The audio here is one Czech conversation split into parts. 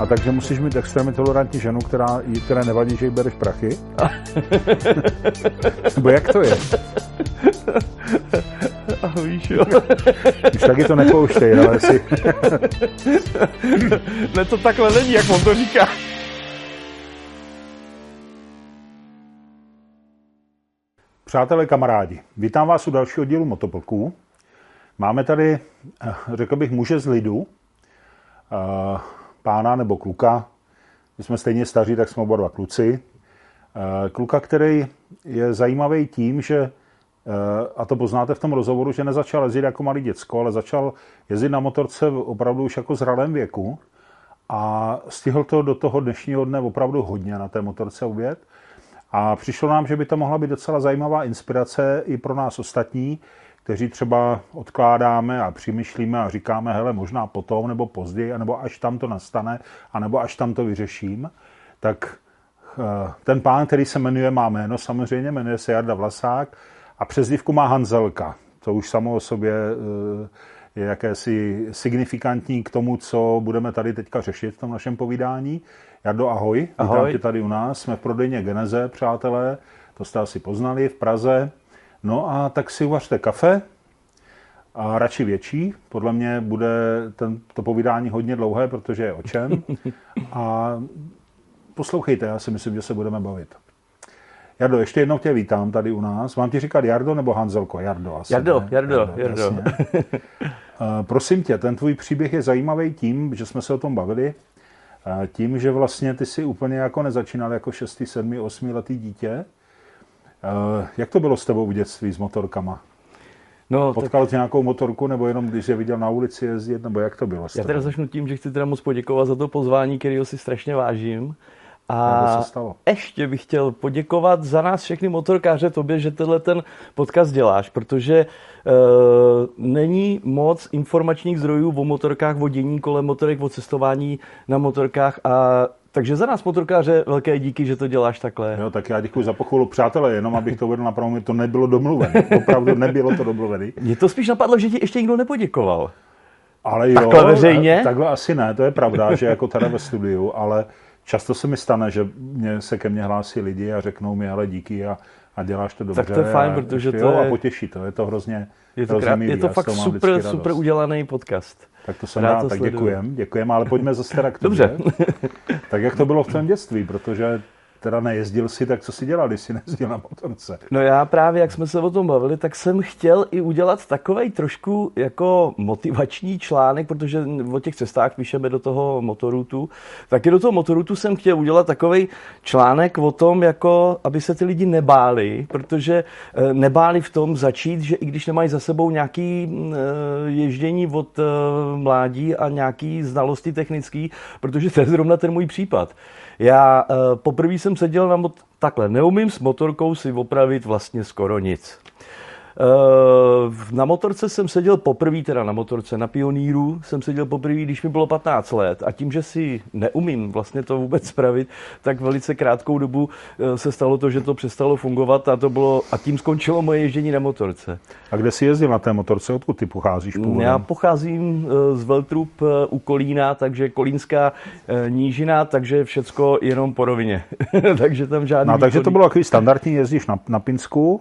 A takže musíš mít extrémně tolerantní ženu, která, které nevadí, že jí bereš prachy. Nebo jak to je? A víš, jo. Už taky to nepouštej, ale si... ne, to takhle není, jak on to říká. Přátelé, kamarádi, vítám vás u dalšího dílu Motoplků. Máme tady, eh, řekl bych, muže z lidu, eh, pána nebo kluka. My jsme stejně staří, tak jsme oba dva kluci. Eh, kluka, který je zajímavý tím, že, a to poznáte v tom rozhovoru, že nezačal jezdit jako malý děcko, ale začal jezdit na motorce opravdu už jako zralém věku a stihl to do toho dnešního dne opravdu hodně na té motorce uvět. A přišlo nám, že by to mohla být docela zajímavá inspirace i pro nás ostatní, kteří třeba odkládáme a přemýšlíme a říkáme, hele, možná potom nebo později, nebo až tam to nastane, anebo až tam to vyřeším, tak eh, ten pán, který se jmenuje, má jméno samozřejmě, jmenuje se Jarda Vlasák a přezdívku má Hanzelka. To už samo o sobě eh, je jakési signifikantní k tomu, co budeme tady teďka řešit v tom našem povídání. Jardo, ahoj. ahoj. Vítám tě tady u nás. Jsme v prodejně Geneze, přátelé. To jste asi poznali v Praze. No a tak si uvařte kafe a radši větší. Podle mě bude ten, to povídání hodně dlouhé, protože je o čem. A poslouchejte, já si myslím, že se budeme bavit. Jardo, ještě jednou tě vítám tady u nás. Mám ti říkat Jardo nebo Hanzelko? Jardo asi. Jardo, ne? Jardo, Jardo. Jardo. uh, prosím tě, ten tvůj příběh je zajímavý tím, že jsme se o tom bavili, uh, tím, že vlastně ty si úplně jako nezačínal jako 6, 7, 8 letý dítě, Eh, jak to bylo s tebou v dětství s motorkama? No, Potkal tak... tě nějakou motorku, nebo jenom když je viděl na ulici jezdit, nebo jak to bylo? Já teda začnu tím, že chci teda moc poděkovat za to pozvání, kterého si strašně vážím. A se stalo? ještě bych chtěl poděkovat za nás všechny motorkáře tobě, že tenhle ten podcast děláš, protože uh, není moc informačních zdrojů o motorkách, o dění kolem motorek, o cestování na motorkách a takže za nás motorkáře velké díky, že to děláš takhle. Jo, tak já děkuji za pochvalu. Přátelé, jenom abych to uvedl na pravou, to nebylo domluvené. Opravdu nebylo to domluvené. Mně to spíš napadlo, že ti ještě nikdo nepoděkoval. Ale jo, takhle veřejně? Takhle asi ne, to je pravda, že jako tady ve studiu, ale často se mi stane, že mě, se ke mně hlásí lidi a řeknou mi, ale díky a, a děláš to dobře. Tak to je fajn, protože to jo, je... a potěší to, je to hrozně, je to, krát, je to fakt super, super udělaný podcast. Tak to jsem rád, rád tak děkujem, děkujem, ale pojďme zase teda k tomu. Dobře. tak jak to bylo v tvém dětství, protože teda nejezdil si, tak co si dělal, když si nejezdil na motorce? No já právě, jak jsme se o tom bavili, tak jsem chtěl i udělat takový trošku jako motivační článek, protože o těch cestách píšeme do toho motorutu. Taky do toho motorutu jsem chtěl udělat takový článek o tom, jako aby se ty lidi nebáli, protože eh, nebáli v tom začít, že i když nemají za sebou nějaký eh, ježdění od eh, mládí a nějaký znalosti technický, protože to je zrovna ten můj případ. Já uh, poprvé jsem seděl na mot- takhle, neumím s motorkou si opravit vlastně skoro nic. Uh, na motorce jsem seděl poprvé, teda na motorce, na pioníru jsem seděl poprvé, když mi bylo 15 let a tím, že si neumím vlastně to vůbec spravit, tak velice krátkou dobu uh, se stalo to, že to přestalo fungovat a to bylo, a tím skončilo moje ježdění na motorce. A kde jsi jezdil na té motorce? Odkud ty pocházíš původem? Já pocházím uh, z Veltrup u Kolína, takže Kolínská nížina, takže všecko jenom po rovině. takže tam žádný... No, takže to bylo takový standardní, jezdíš na, na Pinsku,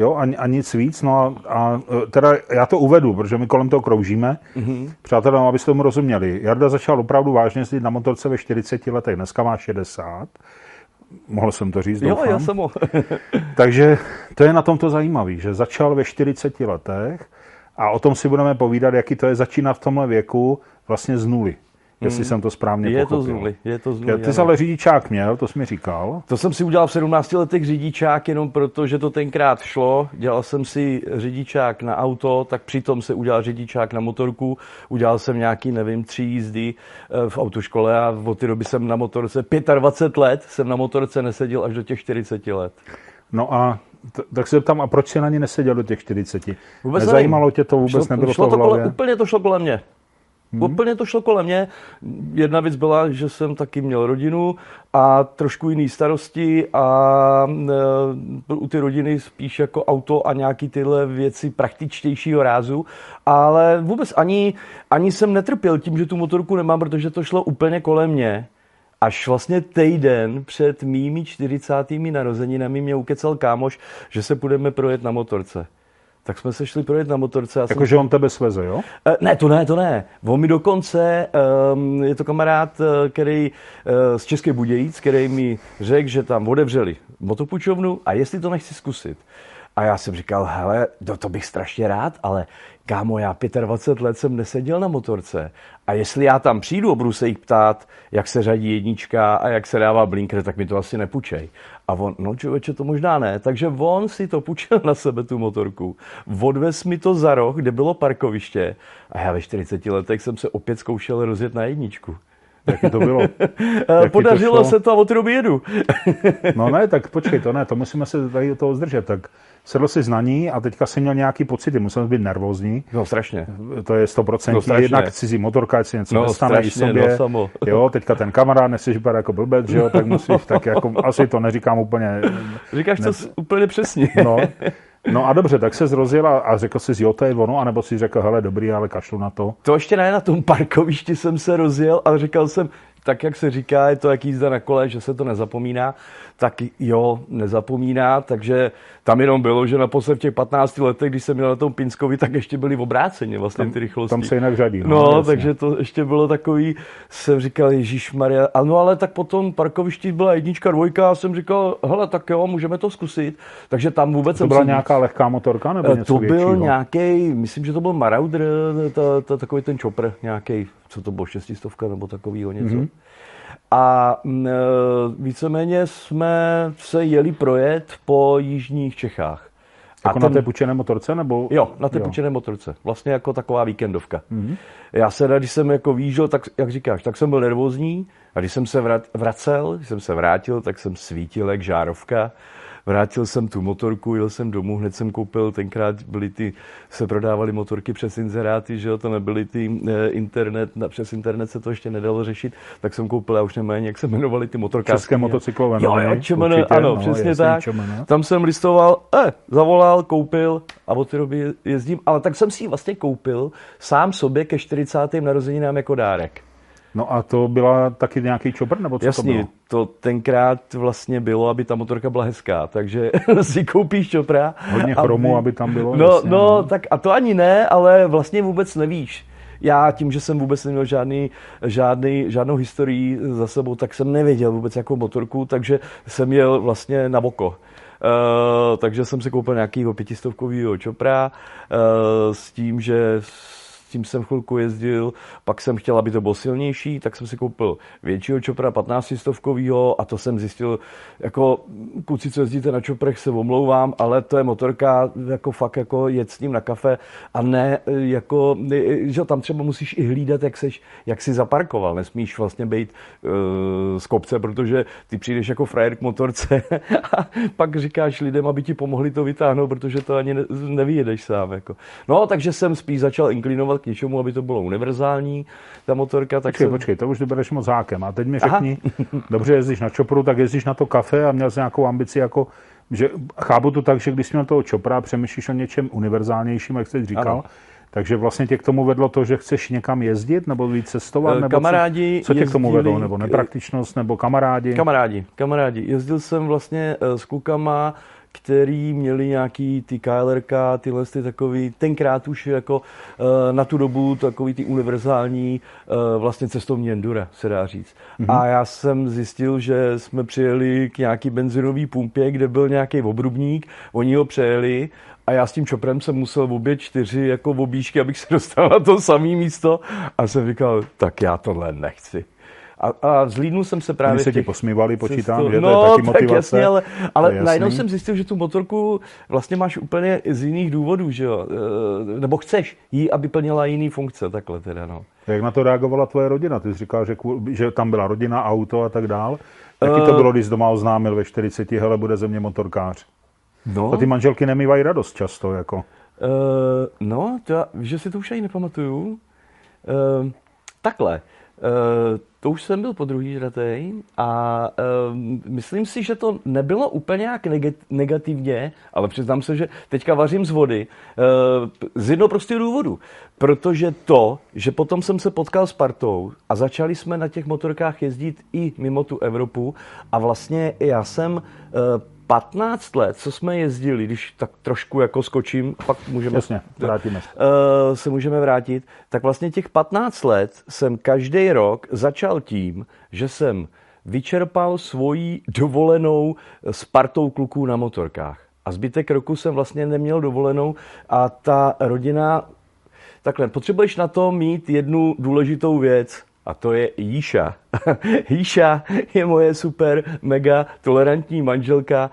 Jo, a, a nic víc. No a, a teda já to uvedu, protože my kolem toho kroužíme. Mm-hmm. Přátelé, no, abyste tomu rozuměli. Jarda začal opravdu vážně jezdit na motorce ve 40 letech, dneska má 60. Mohl jsem to říct, doufám. Jo, já jsem Takže to je na tomto zajímavé, že začal ve 40 letech a o tom si budeme povídat, jaký to je začínat v tomhle věku vlastně z nuly jestli hmm. jsem to správně je pochopil. To znuly, je to znuly, Ty jsi ale řidičák měl, to jsi mi říkal. To jsem si udělal v 17 letech řidičák, jenom proto, že to tenkrát šlo. Dělal jsem si řidičák na auto, tak přitom se udělal řidičák na motorku. Udělal jsem nějaký, nevím, tři jízdy eh, v autoškole a od té doby jsem na motorce, 25 let jsem na motorce neseděl až do těch 40 let. No a t- tak se tam, a proč jsi na ní neseděl do těch 40? Vůbec Nezajímalo nevím. tě to, vůbec šlo, nebylo šlo to v hlavě? Kole, úplně to šlo kolem mě. Hmm. Úplně to šlo kolem mě. Jedna věc byla, že jsem taky měl rodinu a trošku jiný starosti a e, u ty rodiny spíš jako auto a nějaký tyhle věci praktičtějšího rázu, ale vůbec ani, ani jsem netrpěl tím, že tu motorku nemám, protože to šlo úplně kolem mě. Až vlastně týden před mými 40. narozeninami mě ukecal kámoš, že se budeme projet na motorce tak jsme se šli projet na motorce. Jakože on tebe sveze, jo? E, ne, to ne, to ne. On mi dokonce, um, je to kamarád, eh, který uh, z České Budějíc, který mi řekl, že tam odevřeli motopučovnu a jestli to nechci zkusit. A já jsem říkal, hele, to, to bych strašně rád, ale kámo, já 25 let jsem neseděl na motorce a jestli já tam přijdu a budu se jich ptát, jak se řadí jednička a jak se dává blinker, tak mi to asi nepůjčej. A on, no člověče, to možná ne. Takže on si to půjčil na sebe, tu motorku. Odvez mi to za roh, kde bylo parkoviště. A já ve 40 letech jsem se opět zkoušel rozjet na jedničku. Jak to bylo? Jak Podařilo to se to a od jedu. no ne, tak počkej, to ne, to musíme se tady toho zdržet. Tak sedl si znaní a teďka si měl nějaký pocity, musel být nervózní. No strašně. To je 100%. No, strašně. Jednak cizí motorka, si něco no, nestane i sobě. No, samo. Jo, teďka ten kamarád, nechceš vypadat jako blbec, že jo, tak musíš, tak jako, asi to neříkám úplně. Říkáš ne, to úplně přesně. No, No a dobře, tak se zrozil a, a řekl si, jo, to je ono, anebo si řekl, hele, dobrý, ale kašlu na to. To ještě ne, na tom parkovišti jsem se rozjel, ale říkal jsem, tak jak se říká, je to jak jízda na kole, že se to nezapomíná, tak jo, nezapomíná, takže tam jenom bylo, že naposled v těch 15 letech, když jsem měl na tom Pinskovi, tak ještě byli v obráceně vlastně tam, ty rychlosti. Tam se jinak řadí. No, no takže to ještě bylo takový, jsem říkal, Ježíš Maria, ano, ale tak potom parkovišti byla jednička, dvojka a jsem říkal, hele, tak jo, můžeme to zkusit. Takže tam vůbec to byla nějaká lehká motorka nebo eh, něco To byl většího? nějaký, myslím, že to byl Marauder, to, to, takový ten chopper, nějaký, co to bylo, šestistovka nebo takovýho něco. Mm-hmm. A e, víceméně jsme se jeli projet po jižních Čechách. Jako a ten, na té pučené motorce? Nebo... Jo, na té jo. pučené motorce. Vlastně jako taková víkendovka. Mm-hmm. Já se, když jsem jako výžil, tak jak říkáš, tak jsem byl nervózní a když jsem se vracel, když jsem se vrátil, tak jsem svítil jak žárovka vrátil jsem tu motorku, jel jsem domů, hned jsem koupil, tenkrát byly ty, se prodávaly motorky přes inzeráty, že jo, to nebyly ty eh, internet, přes internet se to ještě nedalo řešit, tak jsem koupil, já už nevím, jak se jmenovaly ty motorky. České motocyklové Jo, jo, čemene, ano, no, přesně tak. Čemene. Tam jsem listoval, eh, zavolal, koupil a od té doby jezdím, ale tak jsem si ji vlastně koupil sám sobě ke 40. narozeninám jako dárek. No a to byla taky nějaký čopr, nebo co Jasně, to bylo? to tenkrát vlastně bylo, aby ta motorka byla hezká, takže si koupíš čopra. Hodně chromu, aby, aby tam bylo. No, jasně, no, no, tak a to ani ne, ale vlastně vůbec nevíš. Já tím, že jsem vůbec neměl žádný, žádný, žádnou historii za sebou, tak jsem nevěděl vůbec jakou motorku, takže jsem jel vlastně na boko. Uh, takže jsem si koupil nějakýho pětistovkovýho čopra uh, s tím, že tím jsem chvilku jezdil, pak jsem chtěl, aby to bylo silnější, tak jsem si koupil většího čopra, 15 stovkovýho a to jsem zjistil, jako kluci, co jezdíte na čoprech, se omlouvám, ale to je motorka, jako fakt jako jet s ním na kafe a ne jako, že tam třeba musíš i hlídat, jak, seš, jak jsi zaparkoval, nesmíš vlastně být uh, z kopce, protože ty přijdeš jako frajer k motorce a pak říkáš lidem, aby ti pomohli to vytáhnout, protože to ani ne, nevyjedeš sám. Jako. No, takže jsem spíš začal inklinovat k něčemu, aby to bylo univerzální, ta motorka. Tak počkej, jsem... počkej, to už bereš moc hákem. A teď mi řekni, Aha. dobře jezdíš na čopru, tak jezdíš na to kafe a měl jsi nějakou ambici jako že chápu to tak, že když jsi měl toho čopra, přemýšlíš o něčem univerzálnějším, jak jsi říkal, ano. takže vlastně tě k tomu vedlo to, že chceš někam jezdit nebo víc cestovat? Nebo kamarádi co, co tě k tomu vedlo? Nebo nepraktičnost, nebo kamarádi? Kamarádi, kamarádi. Jezdil jsem vlastně eh, s klukama který měli nějaký ty KLRK, tyhle ty takový, tenkrát už jako uh, na tu dobu takový ty univerzální uh, vlastně cestovní endura, se dá říct. Mm-hmm. A já jsem zjistil, že jsme přijeli k nějaký benzinový pumpě, kde byl nějaký obrubník, oni ho přejeli a já s tím čoprem jsem musel v obě čtyři jako obíšky, abych se dostal na to samé místo a jsem říkal, tak já tohle nechci. A, a zlídnul jsem se právě... Oni se ti posmívali, počítám, cestu. že no, to je taky motivace. Tak jasně, ale, ale najednou jsem zjistil, že tu motorku vlastně máš úplně z jiných důvodů, že jo? E, nebo chceš jí, aby plnila jiný funkce, takhle teda, no. Jak na to reagovala tvoje rodina? Ty jsi říkal, že, že tam byla rodina, auto a tak dál. Jaký to e, bylo, když doma oznámil ve 40, hele, bude ze mě motorkář? No. A ty manželky nemývají radost často, jako. Uh, no, to já, že si to už ani nepamatuju. Uh, Takhle. Uh, to už jsem byl po druhý žratej a uh, myslím si, že to nebylo úplně jak negativně, ale přiznám se, že teďka vařím z vody uh, z jednoho prostého důvodu. Protože to, že potom jsem se potkal s partou a začali jsme na těch motorkách jezdit i mimo tu Evropu a vlastně já jsem uh, 15 let, co jsme jezdili, když tak trošku jako skočím, pak můžeme, Jasně, vrátíme se. Uh, se můžeme vrátit, tak vlastně těch 15 let jsem každý rok začal tím, že jsem vyčerpal svoji dovolenou s partou kluků na motorkách. A zbytek roku jsem vlastně neměl dovolenou a ta rodina... Takhle, potřebuješ na to mít jednu důležitou věc a to je Jíša. Jíša je moje super, mega tolerantní manželka,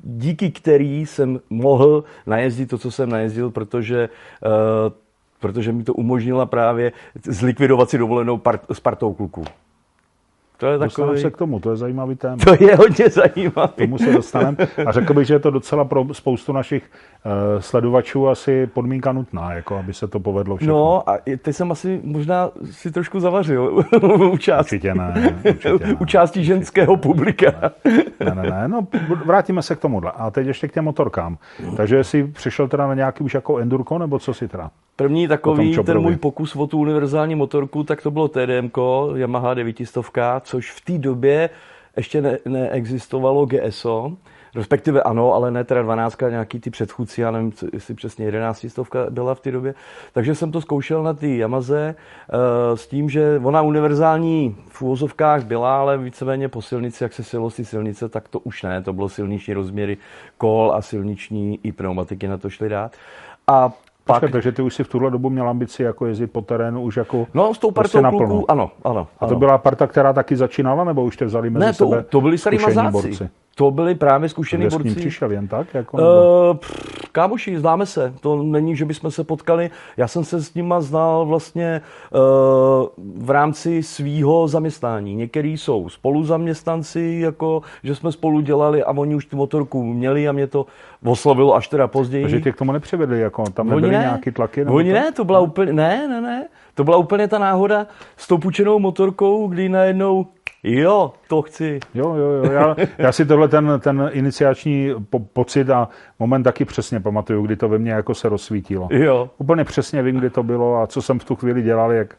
díky který jsem mohl najezdit to, co jsem najezdil, protože, uh, protože mi to umožnila právě zlikvidovat si dovolenou part, s partou kluků. To je takový... se k tomu, to je zajímavý téma. To je hodně zajímavý. Tomu se dostaneme. A řekl bych, že je to docela pro spoustu našich uh, sledovačů asi podmínka nutná, jako aby se to povedlo všechno. No a teď jsem asi možná si trošku zavařil u části, určitě ne, určitě ne. u části ženského určitě publika. Ne, ne, ne, no vrátíme se k tomuhle. A teď ještě k těm motorkám. Takže jsi přišel teda na nějaký už jako endurko, nebo co si teda? První takový ten můj pokus o tu univerzální motorku, tak to bylo TDM, Yamaha 900, což v té době ještě ne, neexistovalo GSO, respektive ano, ale ne teda 12, nějaký ty předchůdci, já nevím, jestli přesně 11 stovka byla v té době. Takže jsem to zkoušel na ty Yamaze uh, s tím, že ona univerzální v úvozovkách byla, ale víceméně po silnici, jak se silo si silnice, tak to už ne, to bylo silniční rozměry kol a silniční i pneumatiky na to šli dát. A pak... Počkej, takže ty už si v tuhle dobu měl ambici jako jezdit po terénu už jako No, s tou partou prostě kluků, ano, ano. A to byla parta, která taky začínala, nebo už tě vzali mezi ne, to, sebe to byli starý mazáci. Borci? To byli právě zkušený borci. S přišel jen tak? Jako, uh, kámoši, známe se. To není, že bychom se potkali. Já jsem se s nima znal vlastně uh, v rámci svýho zaměstnání. Některý jsou spoluzaměstnanci, jako, že jsme spolu dělali a oni už tu motorku měli a mě to oslovilo až teda později. Takže tě k tomu nepřivedli, jako tam nebyly ne, nějaký tlaky? Oni to? ne, to byla úplně, ne, ne, ne. To byla úplně ta náhoda s tou půjčenou motorkou, kdy najednou Jo, to chci. Jo, jo, jo. Já, já si tohle ten, ten iniciační po, pocit a moment taky přesně pamatuju, kdy to ve mně jako se rozsvítilo. Jo. Úplně přesně vím, kdy to bylo a co jsem v tu chvíli dělal, jak,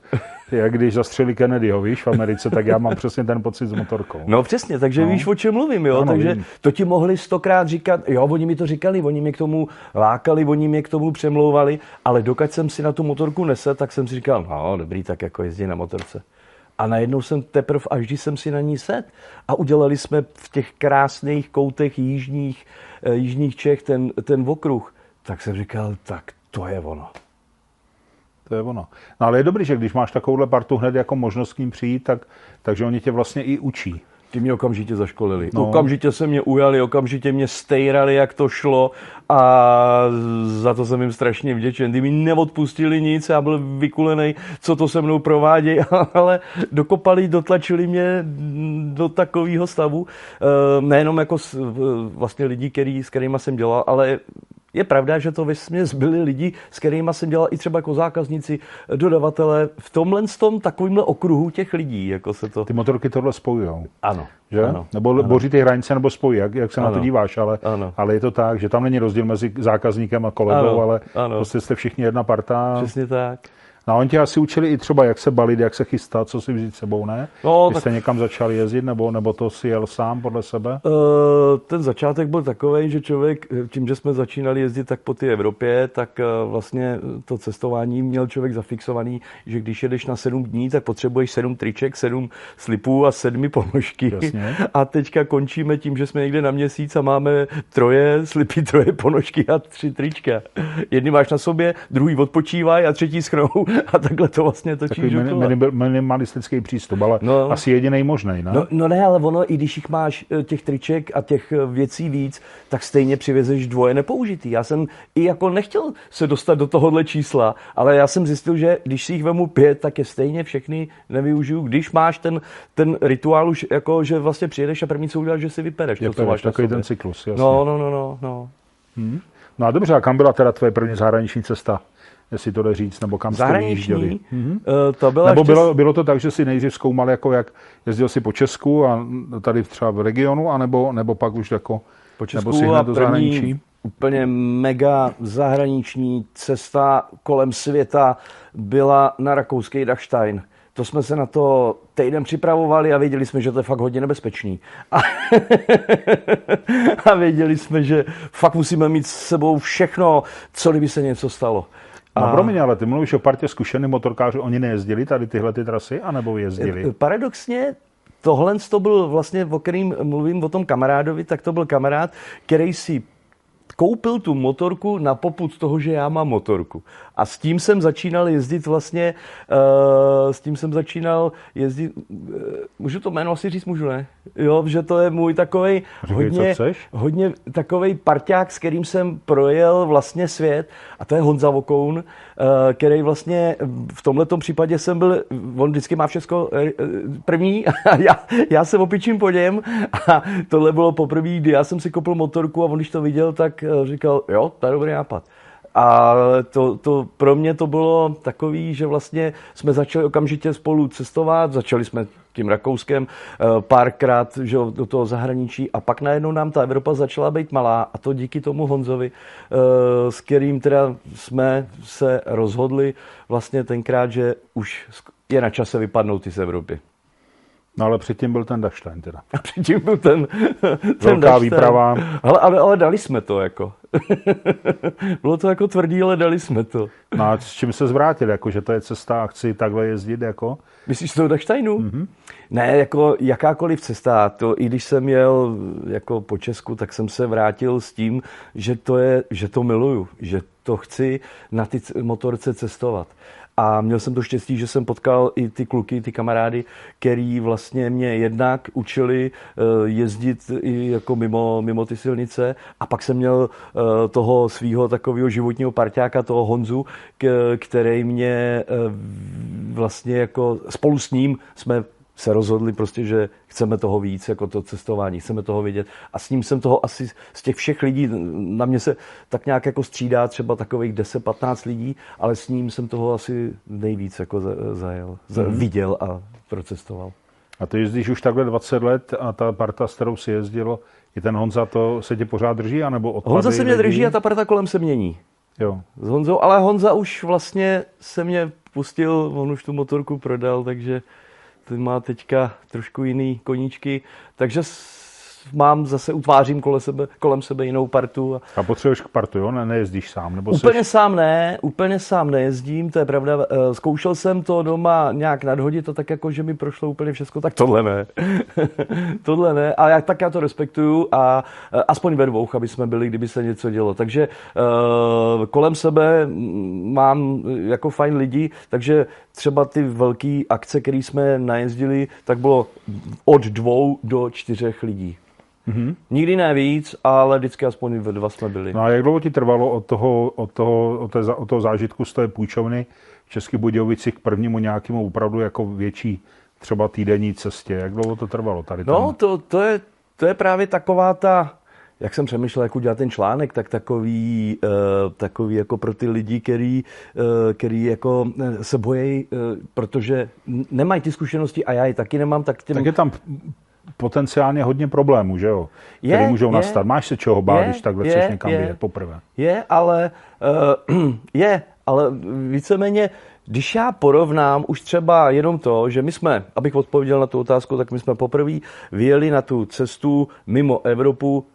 jak když zastřeli Kennedyho, víš, v Americe, tak já mám přesně ten pocit s motorkou. No přesně, takže no. víš, o čem mluvím, jo, ano, takže vím. to ti mohli stokrát říkat, jo, oni mi to říkali, oni mě k tomu lákali, oni mě k tomu přemlouvali, ale dokud jsem si na tu motorku nesel, tak jsem si říkal, no dobrý, tak jako jezdí na motorce. A najednou jsem teprve, až když jsem si na ní set a udělali jsme v těch krásných koutech jižních, eh, jižních Čech ten, ten okruh, tak jsem říkal, tak to je ono. To je ono. No ale je dobrý, že když máš takovouhle partu hned jako možnost k ním přijít, tak, takže oni tě vlastně i učí. Ty mě okamžitě zaškolili. No. Okamžitě se mě ujali, okamžitě mě stejrali, jak to šlo a za to jsem jim strašně vděčen. Ty mi neodpustili nic, já byl vykulený, co to se mnou provádějí, ale dokopali, dotlačili mě do takového stavu. Eh, nejenom jako vlastně lidi, který, s kterými jsem dělal, ale je pravda, že to vesměs byli lidi, s kterými jsem dělal i třeba jako zákazníci, dodavatele, v tomhle tom takovýmhle okruhu těch lidí, jako se to... Ty motorky tohle spojují. Ano. Že? Ano, nebo ano. boří ty hranice, nebo spojí, jak, jak se ano, na to díváš, ale, ano. ale je to tak, že tam není rozdíl mezi zákazníkem a kolegou, ano, ale ano. prostě jste všichni jedna parta. Přesně tak. No a oni tě asi učili i třeba, jak se balit, jak se chystat, co si vzít sebou, ne? No, Když tak... jste někam začal jezdit, nebo, nebo to si jel sám podle sebe? Uh, ten začátek byl takový, že člověk, tím, že jsme začínali jezdit tak po té Evropě, tak uh, vlastně to cestování měl člověk zafixovaný, že když jedeš na sedm dní, tak potřebuješ sedm triček, sedm slipů a sedmi ponožky. Jasně. A teďka končíme tím, že jsme někde na měsíc a máme troje slipy, troje ponožky a tři trička. Jedny máš na sobě, druhý odpočívají a třetí schnou a takhle to vlastně točí Takový minim, minimalistický přístup, ale no, asi jediný možný, ne? No, no ne, ale ono, i když jich máš eh, těch triček a těch eh, věcí víc, tak stejně přivezeš dvoje nepoužitý. Já jsem i jako nechtěl se dostat do tohohle čísla, ale já jsem zjistil, že když si jich vemu pět, tak je stejně všechny nevyužiju. Když máš ten, ten rituál už, jako, že vlastně přijedeš a první co uděláš, že si vypereš. Je to, co máš takový ten cyklus, jasně. No, no, no, no. no. Hmm. No a dobře, a kam byla teda tvoje první zahraniční cesta? Jestli to jde říct, nebo kam jste vyjížděli. Mm-hmm. To byla nebo bylo, bylo to tak, že si nejdřív zkoumal, jako jak jezdil si po Česku a tady třeba v regionu, anebo, nebo pak už jako, po Česku nebo si hned do zahraničí? úplně mega zahraniční cesta kolem světa byla na rakouský Dachstein. To jsme se na to týden připravovali a věděli jsme, že to je fakt hodně nebezpečný. A, a věděli jsme, že fakt musíme mít s sebou všechno, co kdyby se něco stalo. A... No promiň, ale ty mluvíš o partě zkušených motorkářů, oni nejezdili tady tyhle ty trasy, anebo jezdili? Eh, paradoxně tohle to byl vlastně, o kterým mluvím o tom kamarádovi, tak to byl kamarád, který si koupil tu motorku na poput toho, že já mám motorku. A s tím jsem začínal jezdit vlastně, uh, s tím jsem začínal jezdit, uh, můžu to jméno asi říct, můžu, ne? Jo, že to je můj takový hodně, hodně takový parťák, s kterým jsem projel vlastně svět a to je Honza Vokoun, uh, který vlastně v tomto případě jsem byl, on vždycky má všechno první a já, já se opičím po něm a tohle bylo poprvé, kdy já jsem si koupil motorku a on když to viděl, tak říkal, jo, to je dobrý nápad. A to, to, pro mě to bylo takový, že vlastně jsme začali okamžitě spolu cestovat, začali jsme tím Rakouskem eh, párkrát že, do toho zahraničí a pak najednou nám ta Evropa začala být malá a to díky tomu Honzovi, eh, s kterým teda jsme se rozhodli vlastně tenkrát, že už je na čase vypadnout z Evropy. No ale předtím byl ten Dachstein teda. A předtím byl ten, ten Velká Dachstein. výprava. Ale, ale, ale dali jsme to jako. Bylo to jako tvrdý, ale dali jsme to. No a s čím se zvrátil, jako že to je cesta a chci takhle jezdit jako? Myslíš to Dachsteinu? Mm-hmm. Ne, jako jakákoliv cesta, to i když jsem jel jako po Česku, tak jsem se vrátil s tím, že to je, že to miluju, že to chci na ty motorce cestovat. A měl jsem to štěstí, že jsem potkal i ty kluky, ty kamarády, který vlastně mě jednak učili eh, jezdit i jako mimo, mimo ty silnice. A pak jsem měl eh, toho svého takového životního parťáka, toho Honzu, který mě eh, vlastně jako spolu s ním jsme se rozhodli prostě, že chceme toho víc, jako to cestování, chceme toho vidět. A s ním jsem toho asi z těch všech lidí, na mě se tak nějak jako střídá třeba takových 10-15 lidí, ale s ním jsem toho asi nejvíc jako zajel, mm. viděl a procestoval. A ty jezdíš už takhle 20 let a ta parta, s kterou si jezdilo, i ten Honza, to se tě pořád drží, anebo odpady Honza se mě lidí? drží a ta parta kolem se mění. Jo. S Honzou, ale Honza už vlastně se mě pustil, on už tu motorku prodal, takže ten má teďka trošku jiný koníčky, takže mám zase, utvářím kolem sebe, kolem sebe jinou partu. A, a potřebuješ k partu, jo? Ne, nejezdíš sám? Nebo úplně seš... sám ne, úplně sám nejezdím, to je pravda. Eh, zkoušel jsem to doma nějak nadhodit, to tak jako, že mi prošlo úplně všechno, tak tohle ne. tohle ne, a já, tak já to respektuju a eh, aspoň ve dvou, aby jsme byli, kdyby se něco dělo. Takže uh, kolem sebe mám jako fajn lidi, takže třeba ty velké akce, které jsme najezdili, tak bylo od dvou do čtyřech lidí. Mm-hmm. Nikdy ne víc, ale vždycky aspoň ve dva jsme byli. No a jak dlouho ti trvalo od toho, od toho, od té, od toho zážitku z té půjčovny v Českých Budějovicích k prvnímu nějakému opravdu jako větší třeba týdenní cestě? Jak dlouho to trvalo tady? No, to, to, je, to je právě taková ta, jak jsem přemýšlel, jak udělat ten článek, tak takový, uh, takový jako pro ty lidi, který, uh, který jako se bojí, protože nemají ty zkušenosti a já je taky nemám, tak těm... Tak je tam potenciálně hodně problémů, že jo? Je, které můžou je, nastat. Máš se čeho bát, je, když takhle je, chceš někam je, vyjet poprvé? Je, ale uh, je, ale víceméně, když já porovnám už třeba jenom to, že my jsme, abych odpověděl na tu otázku, tak my jsme poprvé vyjeli na tu cestu mimo Evropu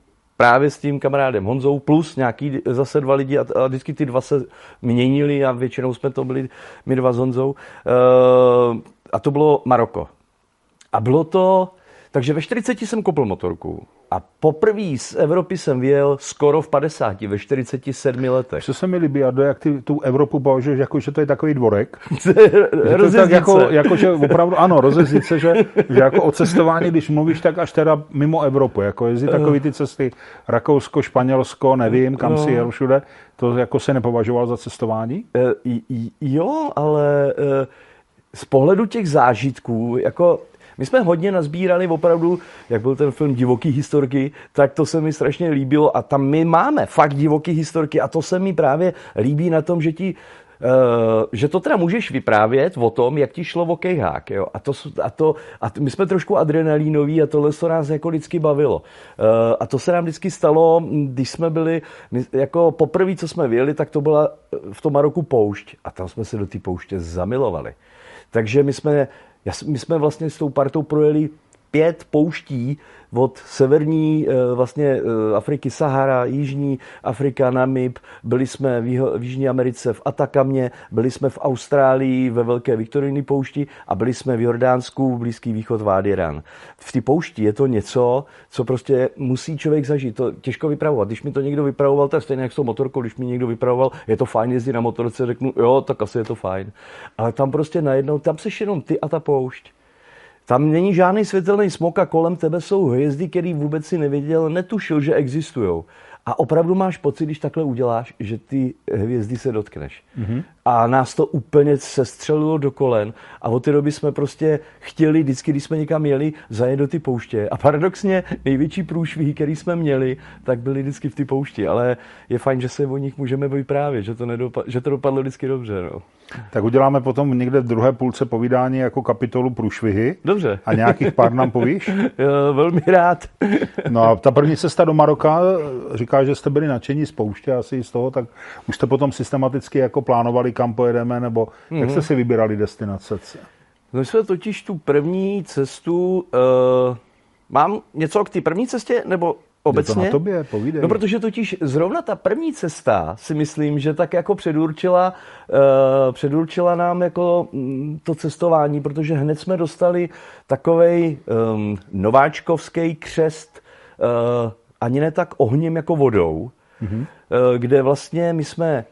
právě s tím kamarádem Honzou, plus nějaký zase dva lidi a, a vždycky ty dva se měnili a většinou jsme to byli my dva s Honzou. Uh, a to bylo Maroko. A bylo to, takže ve 40 jsem koupil motorku a poprvé z Evropy jsem vyjel skoro v 50, ve 47 letech. Co se mi líbí, do jak ty tu Evropu považuješ, jako že to je takový dvorek. že tak jako, jako, že opravdu, ano, rozezdice, že, že jako o cestování, když mluvíš, tak až teda mimo Evropu, jako jezdí takový ty cesty Rakousko, Španělsko, nevím, kam no. si jel všude, to jako se nepovažoval za cestování? Uh, jo, ale uh, z pohledu těch zážitků, jako my jsme hodně nazbírali opravdu, jak byl ten film Divoký historky, tak to se mi strašně líbilo a tam my máme fakt divoký historky a to se mi právě líbí na tom, že ti že to teda můžeš vyprávět o tom, jak ti šlo o kejhák. Jo? A, to, a, to, a my jsme trošku adrenalínoví a tohle se nás jako vždycky bavilo. A to se nám vždycky stalo, když jsme byli, jako poprvé, co jsme vyjeli, tak to byla v tom Maroku poušť. A tam jsme se do té pouště zamilovali. Takže my jsme, my jsme vlastně s tou partou projeli pět pouští od severní eh, vlastně eh, Afriky Sahara, Jižní Afrika, Namib, byli jsme v, Jiho, v Jižní Americe v Atakamě, byli jsme v Austrálii ve Velké Viktorijní poušti a byli jsme v Jordánsku, v Blízký východ Vádiran. V té poušti je to něco, co prostě musí člověk zažít. To těžko vypravovat. Když mi to někdo vypravoval, je stejně jak s tou motorkou, když mi někdo vypravoval, je to fajn jezdit na motorce, řeknu, jo, tak asi je to fajn. Ale tam prostě najednou, tam seš jenom ty a ta poušť. Tam není žádný světelný smok a kolem tebe jsou hvězdy, který vůbec si nevěděl, netušil, že existují. A opravdu máš pocit, když takhle uděláš, že ty hvězdy se dotkneš. Mm-hmm. A nás to úplně sestřelilo do kolen. A od té doby jsme prostě chtěli, vždycky, když jsme někam jeli, zajet do ty pouště. A paradoxně největší průšvihy, který jsme měli, tak byly vždycky v ty poušti. Ale je fajn, že se o nich můžeme vyprávět, že to, nedopa- že to dopadlo vždycky dobře. No. Tak uděláme potom někde v druhé půlce povídání jako kapitolu průšvihy. Dobře. A nějakých pár nám povíš? Velmi rád. no a ta první cesta do Maroka, říká, že jste byli nadšení z pouště asi z toho, tak už jste potom systematicky jako plánovali, kam pojedeme, nebo mm-hmm. jak jste mhm. si vybírali destinace? No my jsme totiž tu první cestu, uh, mám něco k té první cestě, nebo Obecně? Je to na tobě, povídej. No protože totiž zrovna ta první cesta si myslím, že tak jako předurčila, uh, předurčila nám jako mm, to cestování, protože hned jsme dostali takovej um, nováčkovský křest uh, ani ne tak ohněm jako vodou, mm-hmm. uh, kde vlastně my jsme,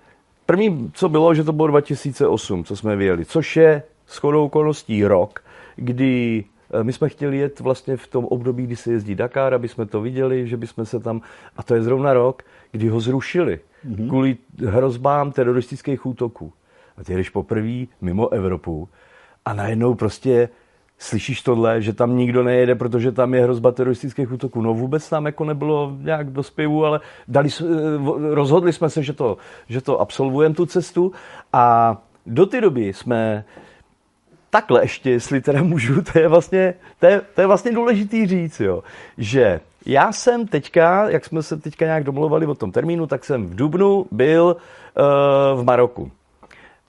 první co bylo, že to bylo 2008, co jsme vyjeli, což je shodou okolností rok, kdy Eh, my jsme chtěli jet vlastně v tom období, kdy se jezdí Dakar, aby jsme to viděli, že bychom se tam... A to je zrovna rok, kdy ho zrušili mm-hmm. kvůli hrozbám teroristických útoků. A ty jdeš poprvé mimo Evropu a najednou prostě slyšíš tohle, že tam nikdo nejede, protože tam je hrozba teroristických útoků. No vůbec tam jako nebylo nějak do zpěvu, ale dali, eh, rozhodli jsme se, že to, že to absolvujeme tu cestu a do té doby jsme takhle ještě, jestli teda můžu, to je vlastně, to je, to je vlastně důležitý říct, jo, že já jsem teďka, jak jsme se teďka nějak domluvali o tom termínu, tak jsem v Dubnu byl uh, v Maroku.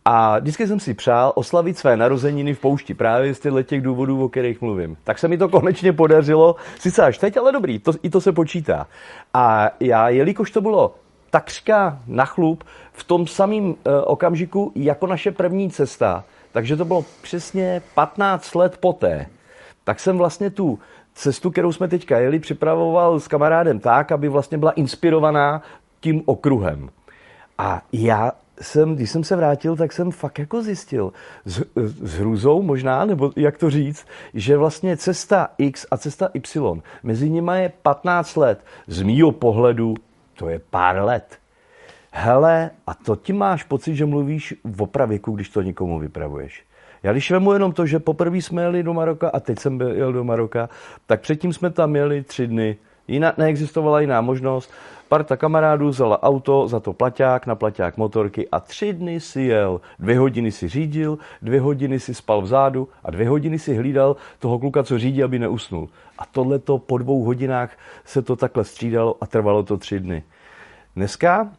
A vždycky jsem si přál oslavit své narozeniny v poušti právě z těch důvodů, o kterých mluvím. Tak se mi to konečně podařilo, sice až teď, ale dobrý, to, i to se počítá. A já, jelikož to bylo takřka na chlup v tom samém uh, okamžiku jako naše první cesta, takže to bylo přesně 15 let poté. Tak jsem vlastně tu cestu, kterou jsme teďka jeli, připravoval s kamarádem tak, aby vlastně byla inspirovaná tím okruhem. A já jsem, když jsem se vrátil, tak jsem fakt jako zjistil s, s hrůzou možná, nebo jak to říct, že vlastně cesta X a cesta Y, mezi nimi je 15 let. Z mýho pohledu to je pár let hele, a to ti máš pocit, že mluvíš v opravěku, když to někomu vypravuješ. Já když vemu jenom to, že poprvé jsme jeli do Maroka a teď jsem jel do Maroka, tak předtím jsme tam jeli tři dny. Jiná, neexistovala jiná možnost. Parta kamarádů vzala auto, za to plaťák, na plaťák motorky a tři dny si jel. Dvě hodiny si řídil, dvě hodiny si spal vzadu a dvě hodiny si hlídal toho kluka, co řídí, aby neusnul. A tohleto po dvou hodinách se to takhle střídalo a trvalo to tři dny. Dneska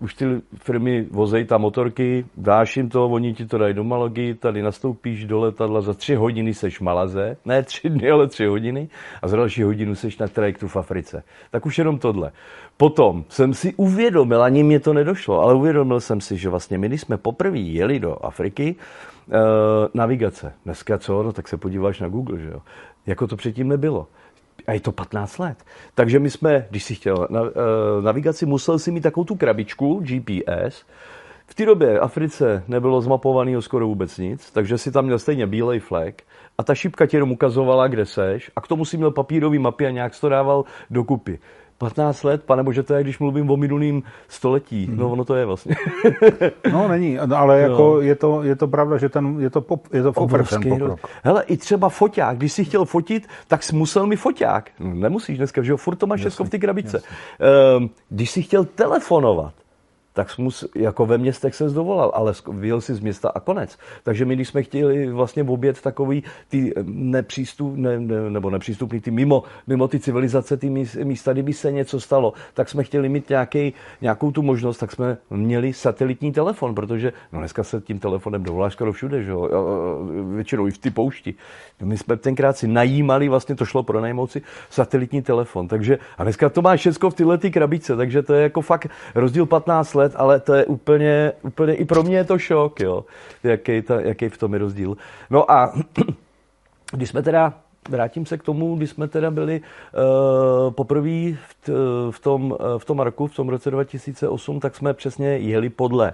už ty firmy vozejí tam motorky, dáš jim to, oni ti to dají do Malagy, tady nastoupíš do letadla, za tři hodiny seš Malaze, ne tři dny, ale tři hodiny, a za další hodinu seš na trajektu v Africe. Tak už jenom tohle. Potom jsem si uvědomil, ani mě to nedošlo, ale uvědomil jsem si, že vlastně my, když jsme poprvé jeli do Afriky, eh, navigace. Dneska co? No tak se podíváš na Google, že jo? Jako to předtím nebylo. A je to 15 let. Takže my jsme, když si chtěl na, uh, navigaci, musel si mít takovou tu krabičku GPS. V té době v Africe nebylo zmapovaného skoro vůbec nic, takže si tam měl stejně bílej flek a ta šipka ti jenom ukazovala, kde seš a k tomu si měl papírový mapy a nějak to dával dokupy. 15 let, pane bože, to je, když mluvím o minulým století. Mm. No, ono to je vlastně. no, není, ale jako no. je, to, je to pravda, že ten, je to, pop, je to Obrovský, ten pokrok. Hele, i třeba foťák, když jsi chtěl fotit, tak jsi musel mi foťák. No, nemusíš dneska, že jo, furt to máš všechno v té krabice. Jasně. Ehm, když jsi chtěl telefonovat, tak mus, jako ve městech se zdovolal, ale vyjel si z města a konec. Takže my, když jsme chtěli vlastně obět takový ty nepřístup, ne, ne, nebo nepřístupný, ty mimo, mimo ty civilizace, ty místa, kdyby se něco stalo, tak jsme chtěli mít nějaký, nějakou tu možnost, tak jsme měli satelitní telefon, protože no dneska se tím telefonem dovoláš skoro všude, že jo? většinou i v ty poušti. My jsme tenkrát si najímali, vlastně to šlo pro najmout satelitní telefon. Takže, a dneska to má všechno v tyhle ty krabice, takže to je jako fakt rozdíl 15 let, ale to je úplně, úplně i pro mě je to šok, jo, jaký, ta, jaký v tom je rozdíl. No a když jsme teda vrátím se k tomu, když jsme teda byli uh, poprvé v, v, tom, v tom roku, v tom roce 2008, tak jsme přesně jeli podle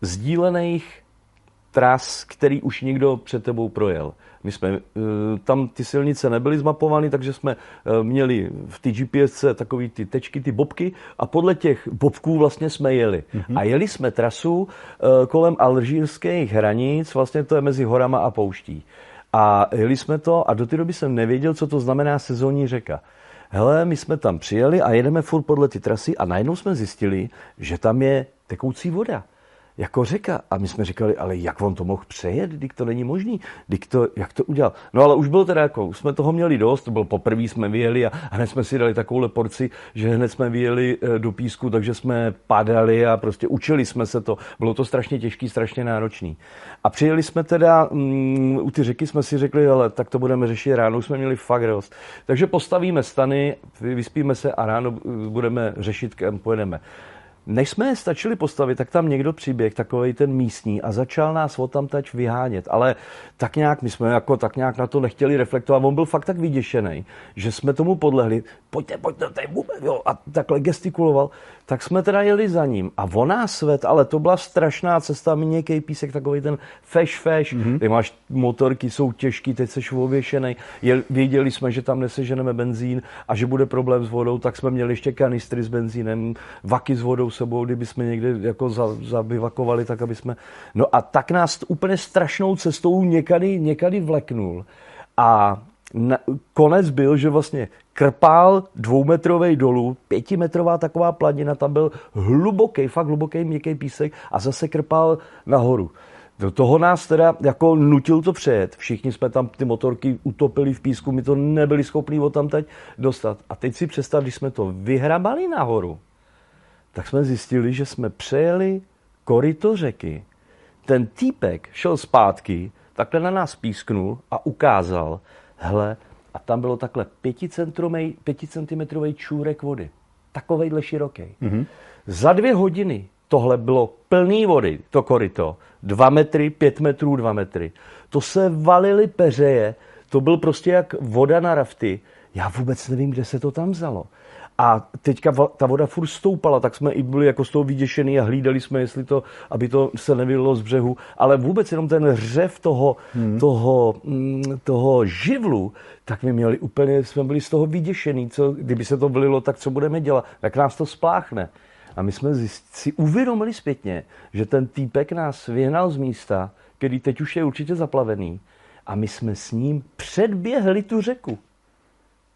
sdílených tras, který už někdo před tebou projel. My jsme, eh, tam ty silnice nebyly zmapovány, takže jsme eh, měli v té GPS takové ty tečky, ty bobky a podle těch bobků vlastně jsme jeli. Mm-hmm. A jeli jsme trasu eh, kolem alžírských hranic, vlastně to je mezi horama a pouští. A jeli jsme to a do té doby jsem nevěděl, co to znamená sezónní řeka. Hele, my jsme tam přijeli a jedeme furt podle ty trasy a najednou jsme zjistili, že tam je tekoucí voda jako řeka. A my jsme říkali, ale jak on to mohl přejet, když to není možný, když to, jak to udělal. No ale už bylo teda jako, už jsme toho měli dost, to byl poprvé jsme vyjeli a hned jsme si dali takovou porci, že hned jsme vyjeli eh, do písku, takže jsme padali a prostě učili jsme se to. Bylo to strašně těžký, strašně náročný. A přijeli jsme teda, um, u ty řeky jsme si řekli, ale tak to budeme řešit ráno, už jsme měli fakt dost. Takže postavíme stany, vyspíme se a ráno eh, budeme řešit, kam pojedeme. Než jsme je stačili postavit, tak tam někdo přiběh, takový ten místní, a začal nás o tam tač vyhánět. Ale tak nějak, my jsme jako tak nějak na to nechtěli reflektovat. On byl fakt tak vyděšený, že jsme tomu podlehli. Pojďte, pojďte, tady jo, a takhle gestikuloval. Tak jsme teda jeli za ním. A on nás svet, ale to byla strašná cesta, mi nějaký písek, takový ten feš, feš. Mm-hmm. Ty máš motorky, jsou těžký, teď jsi ověšený. Věděli jsme, že tam neseženeme benzín a že bude problém s vodou, tak jsme měli ještě kanistry s benzínem, vaky s vodou sebou, kdyby jsme někde jako zabivakovali, tak aby jsme... No a tak nás úplně strašnou cestou někady, někady vleknul. A na, konec byl, že vlastně krpál dvoumetrový dolů, pětimetrová taková planina, tam byl hluboký, fakt hluboký měkký písek a zase krpál nahoru. Do toho nás teda jako nutil to přejet. Všichni jsme tam ty motorky utopili v písku, my to nebyli schopni o tam teď dostat. A teď si představ, když jsme to vyhrabali nahoru, tak jsme zjistili, že jsme přejeli koryto řeky. Ten týpek šel zpátky, takhle na nás písknul a ukázal, hele, a tam bylo takhle pěticentimetrový čůrek vody. Takovejhle široký. Mm-hmm. Za dvě hodiny tohle bylo plný vody, to koryto. Dva metry, pět metrů, dva metry. To se valily peřeje, to byl prostě jak voda na rafty. Já vůbec nevím, kde se to tam vzalo. A teďka ta voda furt stoupala, tak jsme i byli jako z toho vyděšený a hlídali jsme, jestli to, aby to se nevylilo z břehu. Ale vůbec jenom ten řev toho, hmm. toho, mm, toho živlu, tak my měli úplně, jsme byli z toho vyděšený. Co, kdyby se to vylilo, tak co budeme dělat? Jak nás to spláchne? A my jsme si uvědomili zpětně, že ten týpek nás vyhnal z místa, který teď už je určitě zaplavený. A my jsme s ním předběhli tu řeku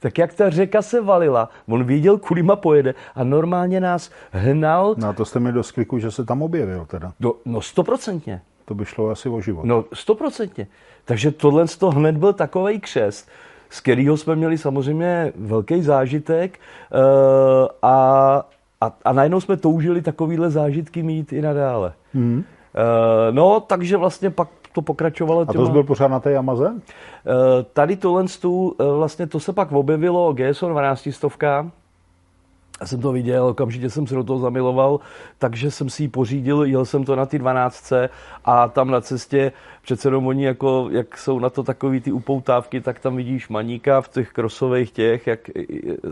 tak jak ta řeka se valila, on věděl, kudy pojede a normálně nás hnal. No a to jste mi dost kliku, že se tam objevil teda. Do, no stoprocentně. To by šlo asi o život. No stoprocentně. Takže tohle toho hned byl takový křest, z kterého jsme měli samozřejmě velký zážitek uh, a, a, a najednou jsme toužili takovýhle zážitky mít i nadále. Hmm. Uh, no, takže vlastně pak to pokračovalo. Těma... A to byl pořád na té Yamaze? Eh, tady tohle eh, vlastně to se pak objevilo GSO 12 stovka, já jsem to viděl, okamžitě jsem se do toho zamiloval, takže jsem si ji pořídil, jel jsem to na ty 12 a tam na cestě přece jenom oni, jako, jak jsou na to takový ty upoutávky, tak tam vidíš maníka v těch krosových těch, jak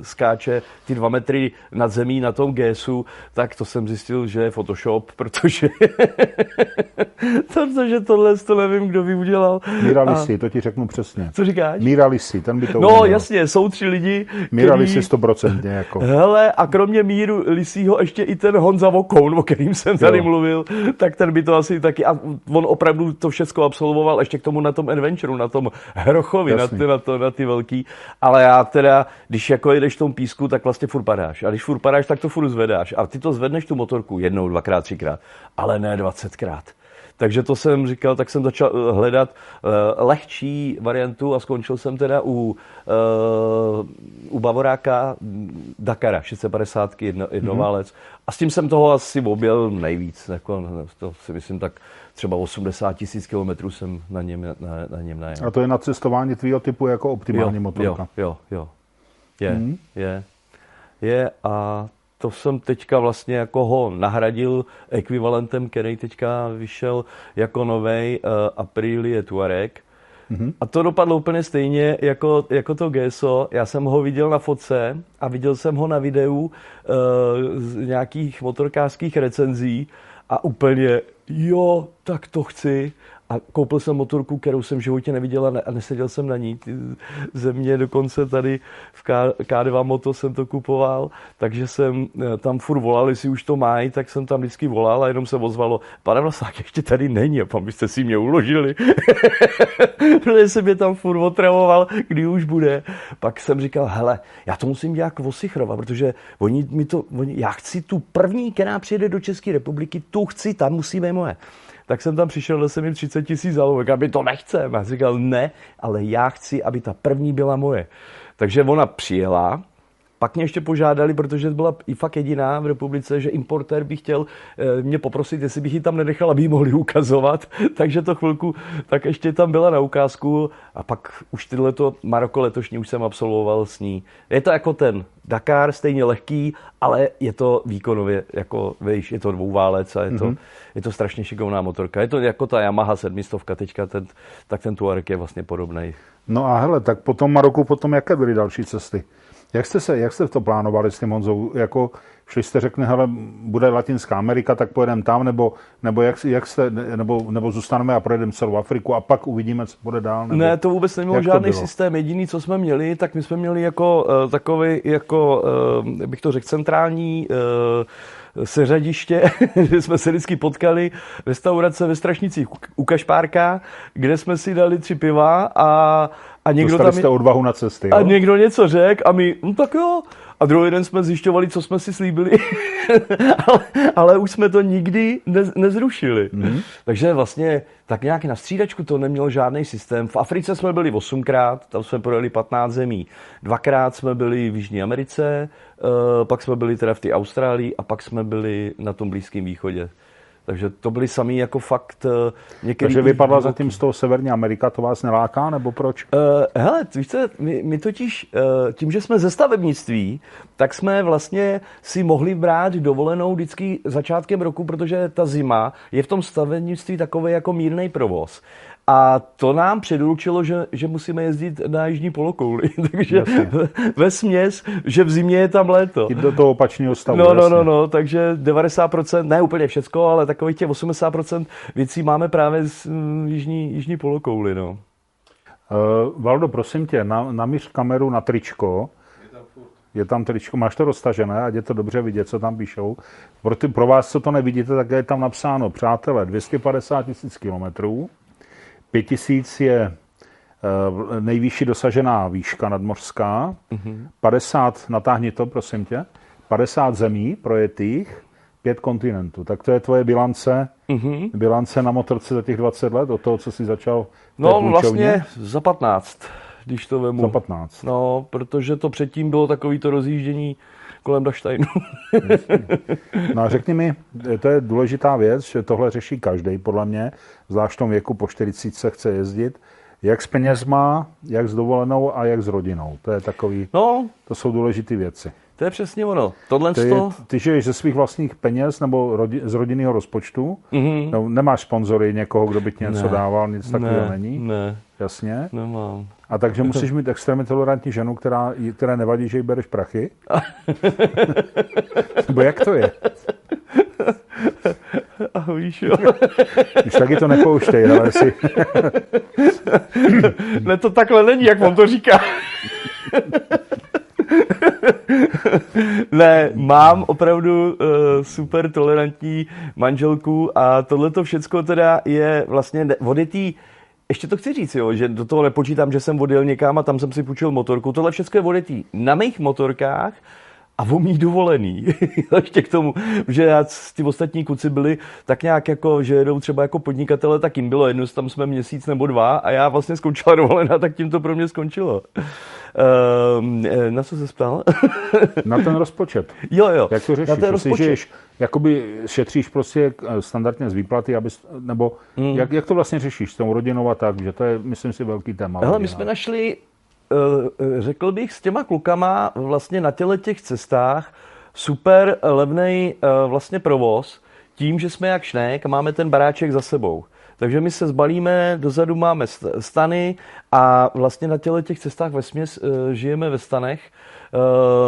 skáče ty dva metry nad zemí na tom GSu, tak to jsem zjistil, že je Photoshop, protože protože tohle to nevím, kdo by udělal. Míra Lisi, to ti řeknu přesně. Co říkáš? Míra Lisi, ten by to No udělal. jasně, jsou tři lidi, Míra který... Lisi stoprocentně. Jako. Hele, a kromě míru Lisího ještě i ten Honza Vokoun, o kterým jsem tady jo. mluvil, tak ten by to asi taky, a on opravdu to všechno absolvoval ještě k tomu na tom adventureu, na tom Hrochovi, na ty, na, to, na ty velký, ale já teda, když jako jedeš v tom písku, tak vlastně furt padáš. A když furt padáš, tak to furt zvedáš. A ty to zvedneš tu motorku jednou, dvakrát, třikrát, ale ne dvacetkrát. Takže to jsem říkal, tak jsem začal eh, hledat uh, lehčí variantu a skončil jsem teda u, uh, u Bavoráka Dakara 650 jedno, jednoválec. Mm-hmm. A s tím jsem toho asi objel nejvíc. Jako, to si myslím tak třeba 80 tisíc kilometrů jsem na něm, na, na něm najel. A to je na cestování tvýho typu jako optimální jo, motorka? Jo, jo, jo. Je, mm-hmm. je. Je a to jsem teďka vlastně jako ho nahradil ekvivalentem, který teďka vyšel jako novej uh, Aprilie Tuareg. Mm-hmm. A to dopadlo úplně stejně jako, jako to GSO. Já jsem ho viděl na fotce a viděl jsem ho na videu uh, z nějakých motorkářských recenzí a úplně, jo, tak to chci a koupil jsem motorku, kterou jsem v životě neviděl a neseděl jsem na ní. Země dokonce tady v K2 Moto jsem to kupoval, takže jsem eh, tam furt volal, jestli už to mají, tak jsem tam vždycky volal a jenom se ozvalo, pane Vlasák, ještě tady není a pan byste si mě uložili. Protože jsem mě tam furt otravoval, kdy už bude. Pak jsem říkal, hele, já to musím nějak osichrovat, protože oni mi to, oni, já chci tu první, která přijede do České republiky, tu chci, tam musí být moje tak jsem tam přišel, dal jsem jim 30 tisíc zálomek, aby to nechcem. A říkal, ne, ale já chci, aby ta první byla moje. Takže ona přijela, pak mě ještě požádali, protože byla i fakt jediná v republice, že importér by chtěl eh, mě poprosit, jestli bych ji tam nenechal, aby ji mohli ukazovat. Takže to chvilku tak ještě tam byla na ukázku a pak už tyhle to Maroko letošní už jsem absolvoval s ní. Je to jako ten Dakar, stejně lehký, ale je to výkonově, jako víš, je to dvouválec a je to, mm-hmm. je to strašně šikovná motorka. Je to jako ta Yamaha 700, teďka ten, tak ten Tuareg je vlastně podobný. No a hele, tak potom Maroku potom jaké byly další cesty? Jak jste, se, jak jste to plánovali s tím Honzou? Jako šli jste řekne, hele, bude Latinská Amerika, tak pojedeme tam, nebo, nebo, jak, jak jste, nebo, nebo zůstaneme a projedeme celou Afriku a pak uvidíme, co bude dál? Nebo, ne, to vůbec nemělo žádný systém. Jediný, co jsme měli, tak my jsme měli jako uh, takový, jako, uh, bych to řekl, centrální uh, seřadiště, kde jsme se vždycky potkali, restaurace ve Strašnicích u Kašpárka, kde jsme si dali tři piva a a někdo Dostali tam jste odvahu na cesty, jo? A někdo něco řekl a my, no tak jo. A druhý den jsme zjišťovali, co jsme si slíbili, ale, ale už jsme to nikdy ne, nezrušili. Mm-hmm. Takže vlastně tak nějak na střídačku to nemělo žádný systém. V Africe jsme byli osmkrát, tam jsme projeli 15 zemí. Dvakrát jsme byli v Jižní Americe, uh, pak jsme byli teda v té Austrálii a pak jsme byli na tom Blízkém východě. Takže to byly samý jako fakt uh, některý... Takže vypadla zatím z toho Severní Amerika, to vás neláká, nebo proč? Uh, hele, víš co, my, my totiž, uh, tím, že jsme ze stavebnictví, tak jsme vlastně si mohli brát dovolenou vždycky začátkem roku, protože ta zima je v tom stavebnictví takový jako mírný provoz. A to nám předurčilo, že, že musíme jezdit na jižní polokouli. Takže ve směs, že v zimě je tam léto. I do toho opačného stavu. No, no, no, no, takže 90%, ne úplně všecko, ale takových těch 80% věcí máme právě z mm, jižní, jižní polokouli. No. Uh, Valdo, prosím tě, na, namíř kameru na tričko. Je tam tričko, máš to roztažené, ať je to dobře vidět, co tam píšou. Pro, ty, pro vás, co to nevidíte, tak je tam napsáno, přátelé, 250 tisíc kilometrů, 5000 je eh, nejvyšší dosažená výška nadmořská, mm-hmm. 50, natáhni to, prosím tě, 50 zemí projetých, pět kontinentů. Tak to je tvoje bilance, mm-hmm. bilance na motorce za těch 20 let, od toho, co jsi začal No vlastně za 15, když to vemu. Za 15. No, protože to předtím bylo takový to rozjíždění kolem Daštajnu. no a řekni mi, to je důležitá věc, že tohle řeší každý, podle mě, zvlášť v tom věku po 40 se chce jezdit, jak s penězma, jak s dovolenou a jak s rodinou. To je takový, no, to jsou důležité věci. To je přesně ono. Tohle ty, to... ty žiješ ze svých vlastních peněz nebo rodi, z rodinného rozpočtu? Mm-hmm. No, nemáš sponzory někoho, kdo by ti něco ne. dával, nic takového ne. není? Ne. Jasně? Nemám. A takže musíš mít extrémně tolerantní ženu, která, která nevadí, že jí bereš prachy? Nebo jak to je? A víš, jo. Když taky to nepouštej, ale si... ne, to takhle není, jak on to říká. ne, mám opravdu uh, super tolerantní manželku a tohle to všecko teda je vlastně odjetý ještě to chci říct, jo, že do toho nepočítám, že jsem odjel někam a tam jsem si půjčil motorku. Tohle všechno je odjetý na mých motorkách a o mých dovolený. Ještě k tomu, že já ty ostatní kluci byli tak nějak jako, že jedou třeba jako podnikatele, tak jim bylo jedno, tam jsme měsíc nebo dva a já vlastně skončila dovolená, tak tím to pro mě skončilo. Uh, na co se ptal? na ten rozpočet. Jo, jo. Jak to řešíš? Na ten rozpočet. Žiješ, jakoby šetříš prostě eh, standardně z výplaty, aby, nebo hmm. jak, jak, to vlastně řešíš s tou rodinou a tak, že to je, myslím si, velký téma. Hele, my jsme našli Eh, řekl bych, s těma klukama vlastně na těle těch cestách super levný eh, vlastně provoz, tím, že jsme jak šnek a máme ten baráček za sebou. Takže my se zbalíme, dozadu máme stany a vlastně na těle těch cestách ve směs eh, žijeme ve stanech.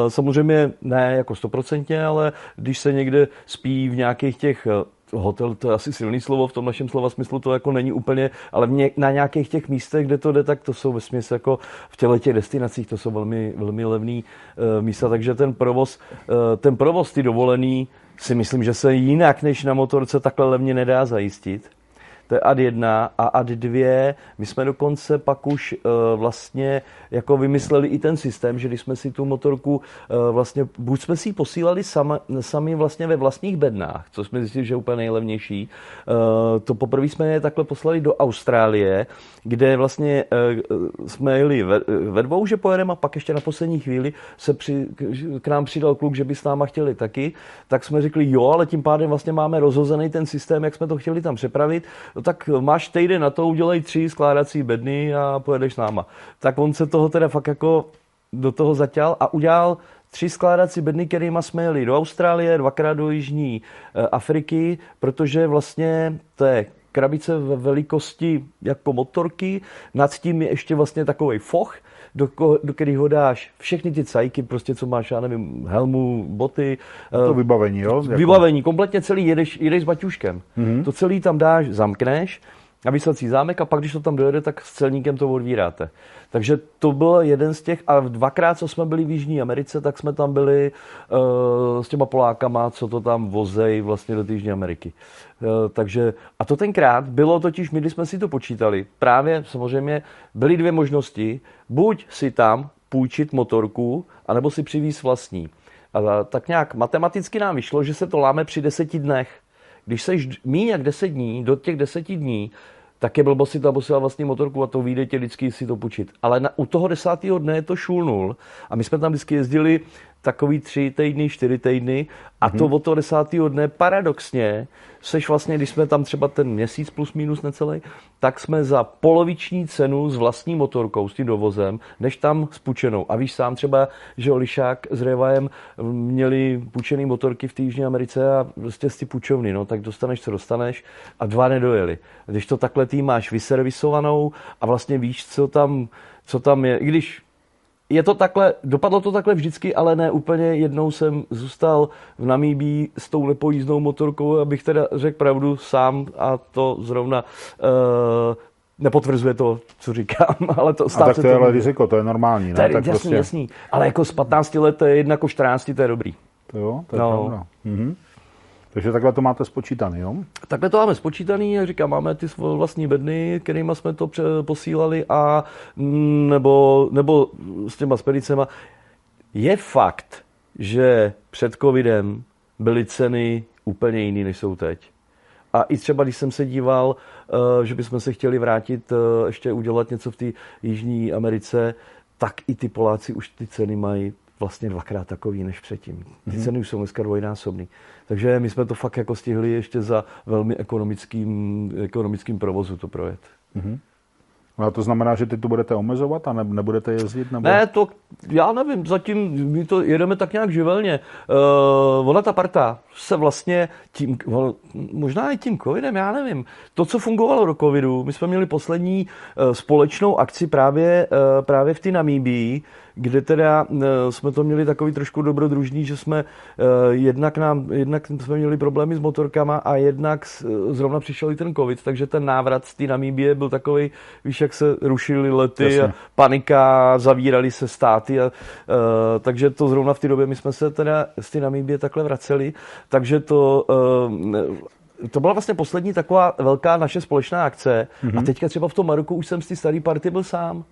Samozřejmě ne jako stoprocentně, ale když se někde spí v nějakých těch hotel, to je asi silný slovo, v tom našem slova smyslu to jako není úplně, ale ně, na nějakých těch místech, kde to jde, tak to jsou ve jako v těle těch destinacích, to jsou velmi, velmi levný uh, místa, takže ten provoz, uh, ten provoz, ty dovolený, si myslím, že se jinak než na motorce takhle levně nedá zajistit. To je ad 1 a ad 2. My jsme dokonce pak už uh, vlastně jako vymysleli i ten systém, že když jsme si tu motorku uh, vlastně, buď jsme si ji posílali sami, sami vlastně ve vlastních bednách, co jsme zjistili, že je úplně nejlevnější. Uh, to poprvé jsme je takhle poslali do Austrálie, kde vlastně uh, jsme jeli ve, ve dvou, že pojedeme a pak ještě na poslední chvíli se při, k nám přidal kluk, že by s náma chtěli taky, tak jsme řekli jo, ale tím pádem vlastně máme rozhozený ten systém, jak jsme to chtěli tam přepravit no tak máš týden na to, udělej tři skládací bedny a pojedeš s náma. Tak on se toho teda fakt jako do toho zatěl a udělal tři skládací bedny, kterými jsme jeli do Austrálie, dvakrát do Jižní eh, Afriky, protože vlastně to je krabice ve velikosti jako motorky, nad tím je ještě vlastně takový foch, do, do kterého dáš všechny ty cajky, prostě co máš, já nevím, helmu, boty. To uh, vybavení, jo? Vybavení, kompletně celý, jedeš, jedeš s baťuškem. Mm-hmm. To celý tam dáš, zamkneš, na vyslací zámek a pak, když to tam dojede, tak s celníkem to odvíráte. Takže to byl jeden z těch, a dvakrát, co jsme byli v Jižní Americe, tak jsme tam byli uh, s těma Polákama, co to tam vozej vlastně do Jižní Ameriky. Uh, takže, a to tenkrát bylo totiž, my když jsme si to počítali, právě samozřejmě byly dvě možnosti, buď si tam půjčit motorku, anebo si přivíz vlastní. A tak nějak matematicky nám vyšlo, že se to láme při deseti dnech. Když seš míň jak deset dní, do těch deseti dní, tak je blbost si tam posílat vlastní motorku a to vyjde tě vždycky si to půjčit. Ale na, u toho desátého dne je to šulnul a my jsme tam vždycky jezdili takový tři týdny, čtyři týdny a to mm-hmm. od toho desátého dne paradoxně seš vlastně, když jsme tam třeba ten měsíc plus minus necelý, tak jsme za poloviční cenu s vlastní motorkou, s tím dovozem, než tam s půjčenou. A víš sám třeba, že Olišák s Revajem měli půjčený motorky v Jižní Americe a prostě z ty půjčovny, no tak dostaneš, co dostaneš a dva nedojeli. Když to takhle ty máš vyservisovanou a vlastně víš, co tam, co tam je, i když je to takhle, dopadlo to takhle vždycky, ale ne úplně. Jednou jsem zůstal v Namíbí s tou nepojízdnou motorkou, abych teda řekl pravdu sám a to zrovna uh, nepotvrzuje to, co říkám, ale to stát a tak to je ale riziko, to je normální, ne? To je, tak jasný, prostě... jasný. Ale jako z 15 let to je jedna jako 14, to je dobrý. To jo, to je no. pravda. Mhm. Takže takhle to máte spočítaný, jo? Takhle to máme spočítaný, jak říkám, máme ty vlastní bedny, kterými jsme to posílali a mm, nebo, nebo s těma spedicema. Je fakt, že před covidem byly ceny úplně jiný, než jsou teď. A i třeba, když jsem se díval, eh, že bychom se chtěli vrátit, eh, ještě udělat něco v té Jižní Americe, tak i ty Poláci už ty ceny mají vlastně dvakrát takový než předtím. Ty mm-hmm. ceny už jsou dneska dvojnásobný. Takže my jsme to fakt jako stihli ještě za velmi ekonomickým, ekonomickým provozu to projet. Mm-hmm. A to znamená, že ty tu budete omezovat a ne, nebudete jezdit? Nebo... Ne, to já nevím, zatím my to jedeme tak nějak živelně. Uh, ona ta parta se vlastně tím, možná i tím covidem, já nevím. To, co fungovalo do covidu, my jsme měli poslední uh, společnou akci právě, uh, právě v té Namíbii, kde teda jsme to měli takový trošku dobrodružný, že jsme jednak, nám, jednak jsme měli problémy s motorkama a jednak zrovna přišel i ten covid, takže ten návrat z té Namíbie byl takový, víš, jak se rušily lety, Jasně. a panika, zavírali se státy, a, a, takže to zrovna v té době my jsme se teda z té Namíbie takhle vraceli, takže to to byla vlastně poslední taková velká naše společná akce. Mm-hmm. A mhm. teďka třeba v tom Maroku už jsem z té staré party byl sám.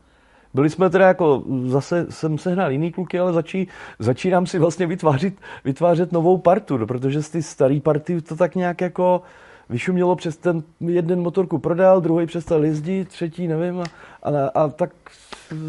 Byli jsme teda jako, zase jsem sehnal jiný kluky, ale začí, začínám si vlastně vytvářet, vytvářet novou partu, no, protože z té staré party to tak nějak jako vyšumělo přes ten jeden motorku prodal, druhý přestal jezdit, třetí nevím a, a, a tak...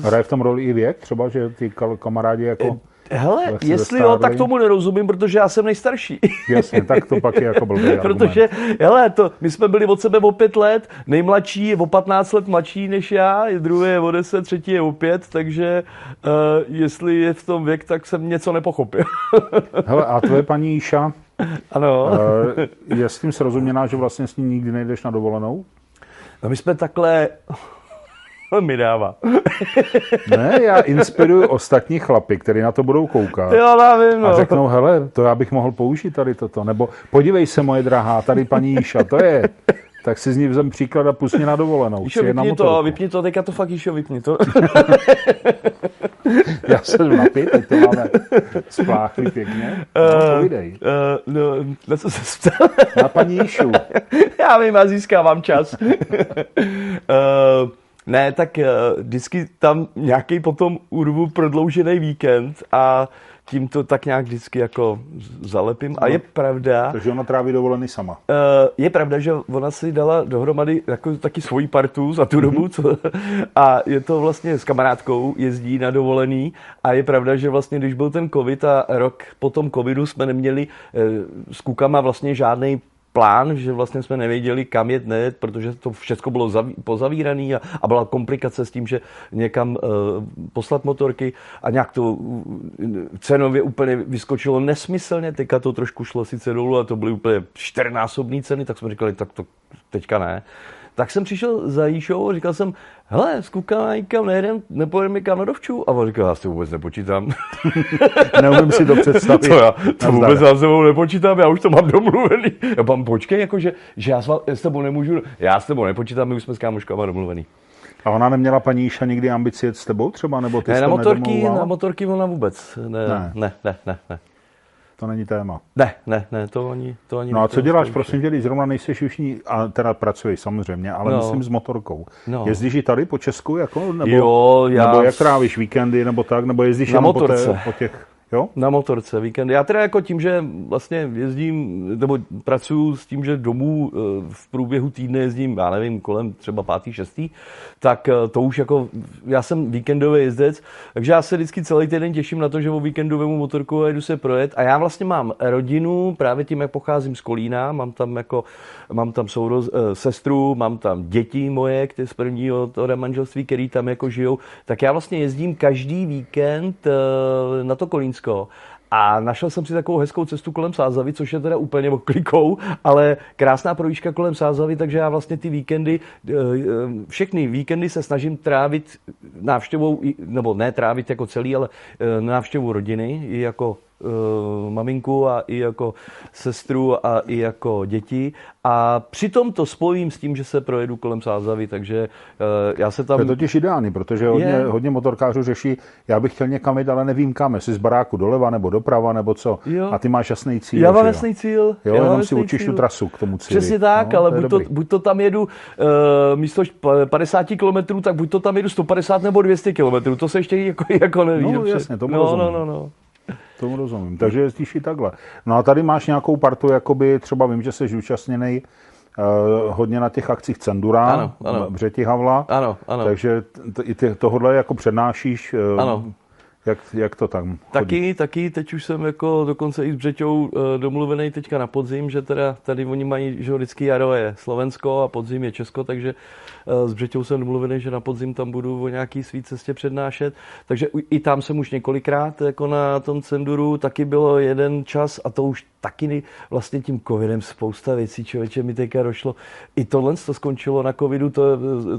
Hraje v tom roli i věk třeba, že ty kamarádi jako... Hele, jestli jo, tak tomu nerozumím, protože já jsem nejstarší. Jasně, tak to pak je jako blbý Protože, hele, to, my jsme byli od sebe o pět let, nejmladší je o 15 let mladší než já, druhý je o 10, třetí je o pět, takže uh, jestli je v tom věk, tak jsem něco nepochopil. hele, a tvoje paní Iša, ano. Uh, je s tím srozuměná, že vlastně s ní nikdy nejdeš na dovolenou? No my jsme takhle mi dává. ne, já inspiruju ostatní chlapy, kteří na to budou koukat. Jo, já vím, no. A řeknou, hele, to já bych mohl použít tady toto. Nebo podívej se, moje drahá, tady paní Jíša, to je. Tak si z ní vzem příklad a pustí na dovolenou. Jíšo, vypni to, vypni to, teďka to fakt Jíšo, vypni to. já jsem napít, teď to máme spláchli pěkně. No, uh, povídej. Uh, no, na co se ptal? na paní Jíšu. já vím, já získávám čas. uh, ne, tak uh, vždycky tam nějaký potom urvu prodloužený víkend a tím to tak nějak vždycky jako zalepím. A je pravda... Takže ona tráví dovolený sama. Uh, je pravda, že ona si dala dohromady jako taky svoji partu za tu mm-hmm. dobu. Co, a je to vlastně s kamarádkou, jezdí na dovolený. A je pravda, že vlastně když byl ten covid a rok po tom covidu jsme neměli uh, s kukama vlastně žádný plán, že vlastně jsme nevěděli, kam jet, nejet, protože to všechno bylo zaví, pozavírané a, a byla komplikace s tím, že někam uh, poslat motorky a nějak to uh, cenově úplně vyskočilo nesmyslně, teďka to trošku šlo sice dolů a to byly úplně čtyřnásobné ceny, tak jsme říkali, tak to teďka ne. Tak jsem přišel za Jíšou a říkal jsem, hele, s klukama nikam nejedem, nepojedeme někam na dovču. A on říkal, já si vůbec nepočítám. Neumím si to představit. To, já, to vůbec já s tebou nepočítám, já už to mám domluvený. Já mám počkej, jako, že, že já s tebou nemůžu, já s tebou nepočítám, my už jsme s kámoškama domluvený. A ona neměla paní Iša nikdy ambici jet s tebou třeba? Nebo ty ne, na motorky, na motorky ona vůbec. Ne, ne, ne, ne, ne. ne to není téma. Ne, ne, ne, to ani, to ani No a co děláš, prosím tě, když zrovna nejsi už ní, a teda pracuješ samozřejmě, ale no. myslím s motorkou. No. Jezdíš i tady po Česku, jako, nebo, jo, já... nebo jak trávíš víkendy, nebo tak, nebo jezdíš na motorce. Po, té, po těch Jo? Na motorce, víkend. Já teda jako tím, že vlastně jezdím, nebo pracuji s tím, že domů eh, v průběhu týdne jezdím, já nevím, kolem třeba pátý, šestý, tak eh, to už jako, já jsem víkendový jezdec, takže já se vždycky celý týden těším na to, že o víkendu vemu motorku a jdu se projet. A já vlastně mám rodinu, právě tím, jak pocházím z Kolína, mám tam jako, mám tam souroz, eh, sestru, mám tam děti moje, které z prvního toho manželství, který tam jako žijou, tak já vlastně jezdím každý víkend na to Kolínsko Slovensko a našel jsem si takovou hezkou cestu kolem Sázavy, což je teda úplně oklikou, ale krásná projížďka kolem Sázavy, takže já vlastně ty víkendy, eh, eh, všechny víkendy se snažím trávit návštěvou, nebo ne trávit jako celý, ale eh, návštěvu rodiny, i jako uh, maminku a i jako sestru a i jako děti. A přitom to spojím s tím, že se projedu kolem Sázavy, takže uh, já se tam... To je totiž ideální, protože hodně, je... hodně motorkářů řeší, já bych chtěl někam jít, ale nevím kam, jestli z baráku doleva nebo doprava nebo co. Jo. A ty máš jasný cíl. Já mám jasný cíl. Jo, já jenom si učíš tu trasu k tomu cíli. Přesně tak, no, ale buď to, buď to tam jedu uh, místo 50 km, tak buď to tam jedu 150 nebo 200 km. To se ještě jako, jako neví. No jasně, tomu no, no, no, no. Tomu rozumím. Takže jezdíš i takhle. No a tady máš nějakou partu, jakoby třeba vím, že jsi zúčastněný uh, hodně na těch akcích Cendura, ano, ano. Břeti Havla. Ano, ano. Takže t- i ty tohle jako přednášíš. Uh, ano. Jak, jak to tam chodí? Taky, taky, teď už jsem jako dokonce i s Břeťou e, domluvený teďka na podzim, že teda tady oni mají, že vždycky jaro je Slovensko a podzim je Česko, takže e, s Břeťou jsem domluvený, že na podzim tam budu o nějaký svý cestě přednášet. Takže i tam jsem už několikrát jako na tom Cenduru, taky bylo jeden čas a to už taky vlastně tím covidem spousta věcí, člověče mi teďka došlo. I tohle to skončilo na covidu, to,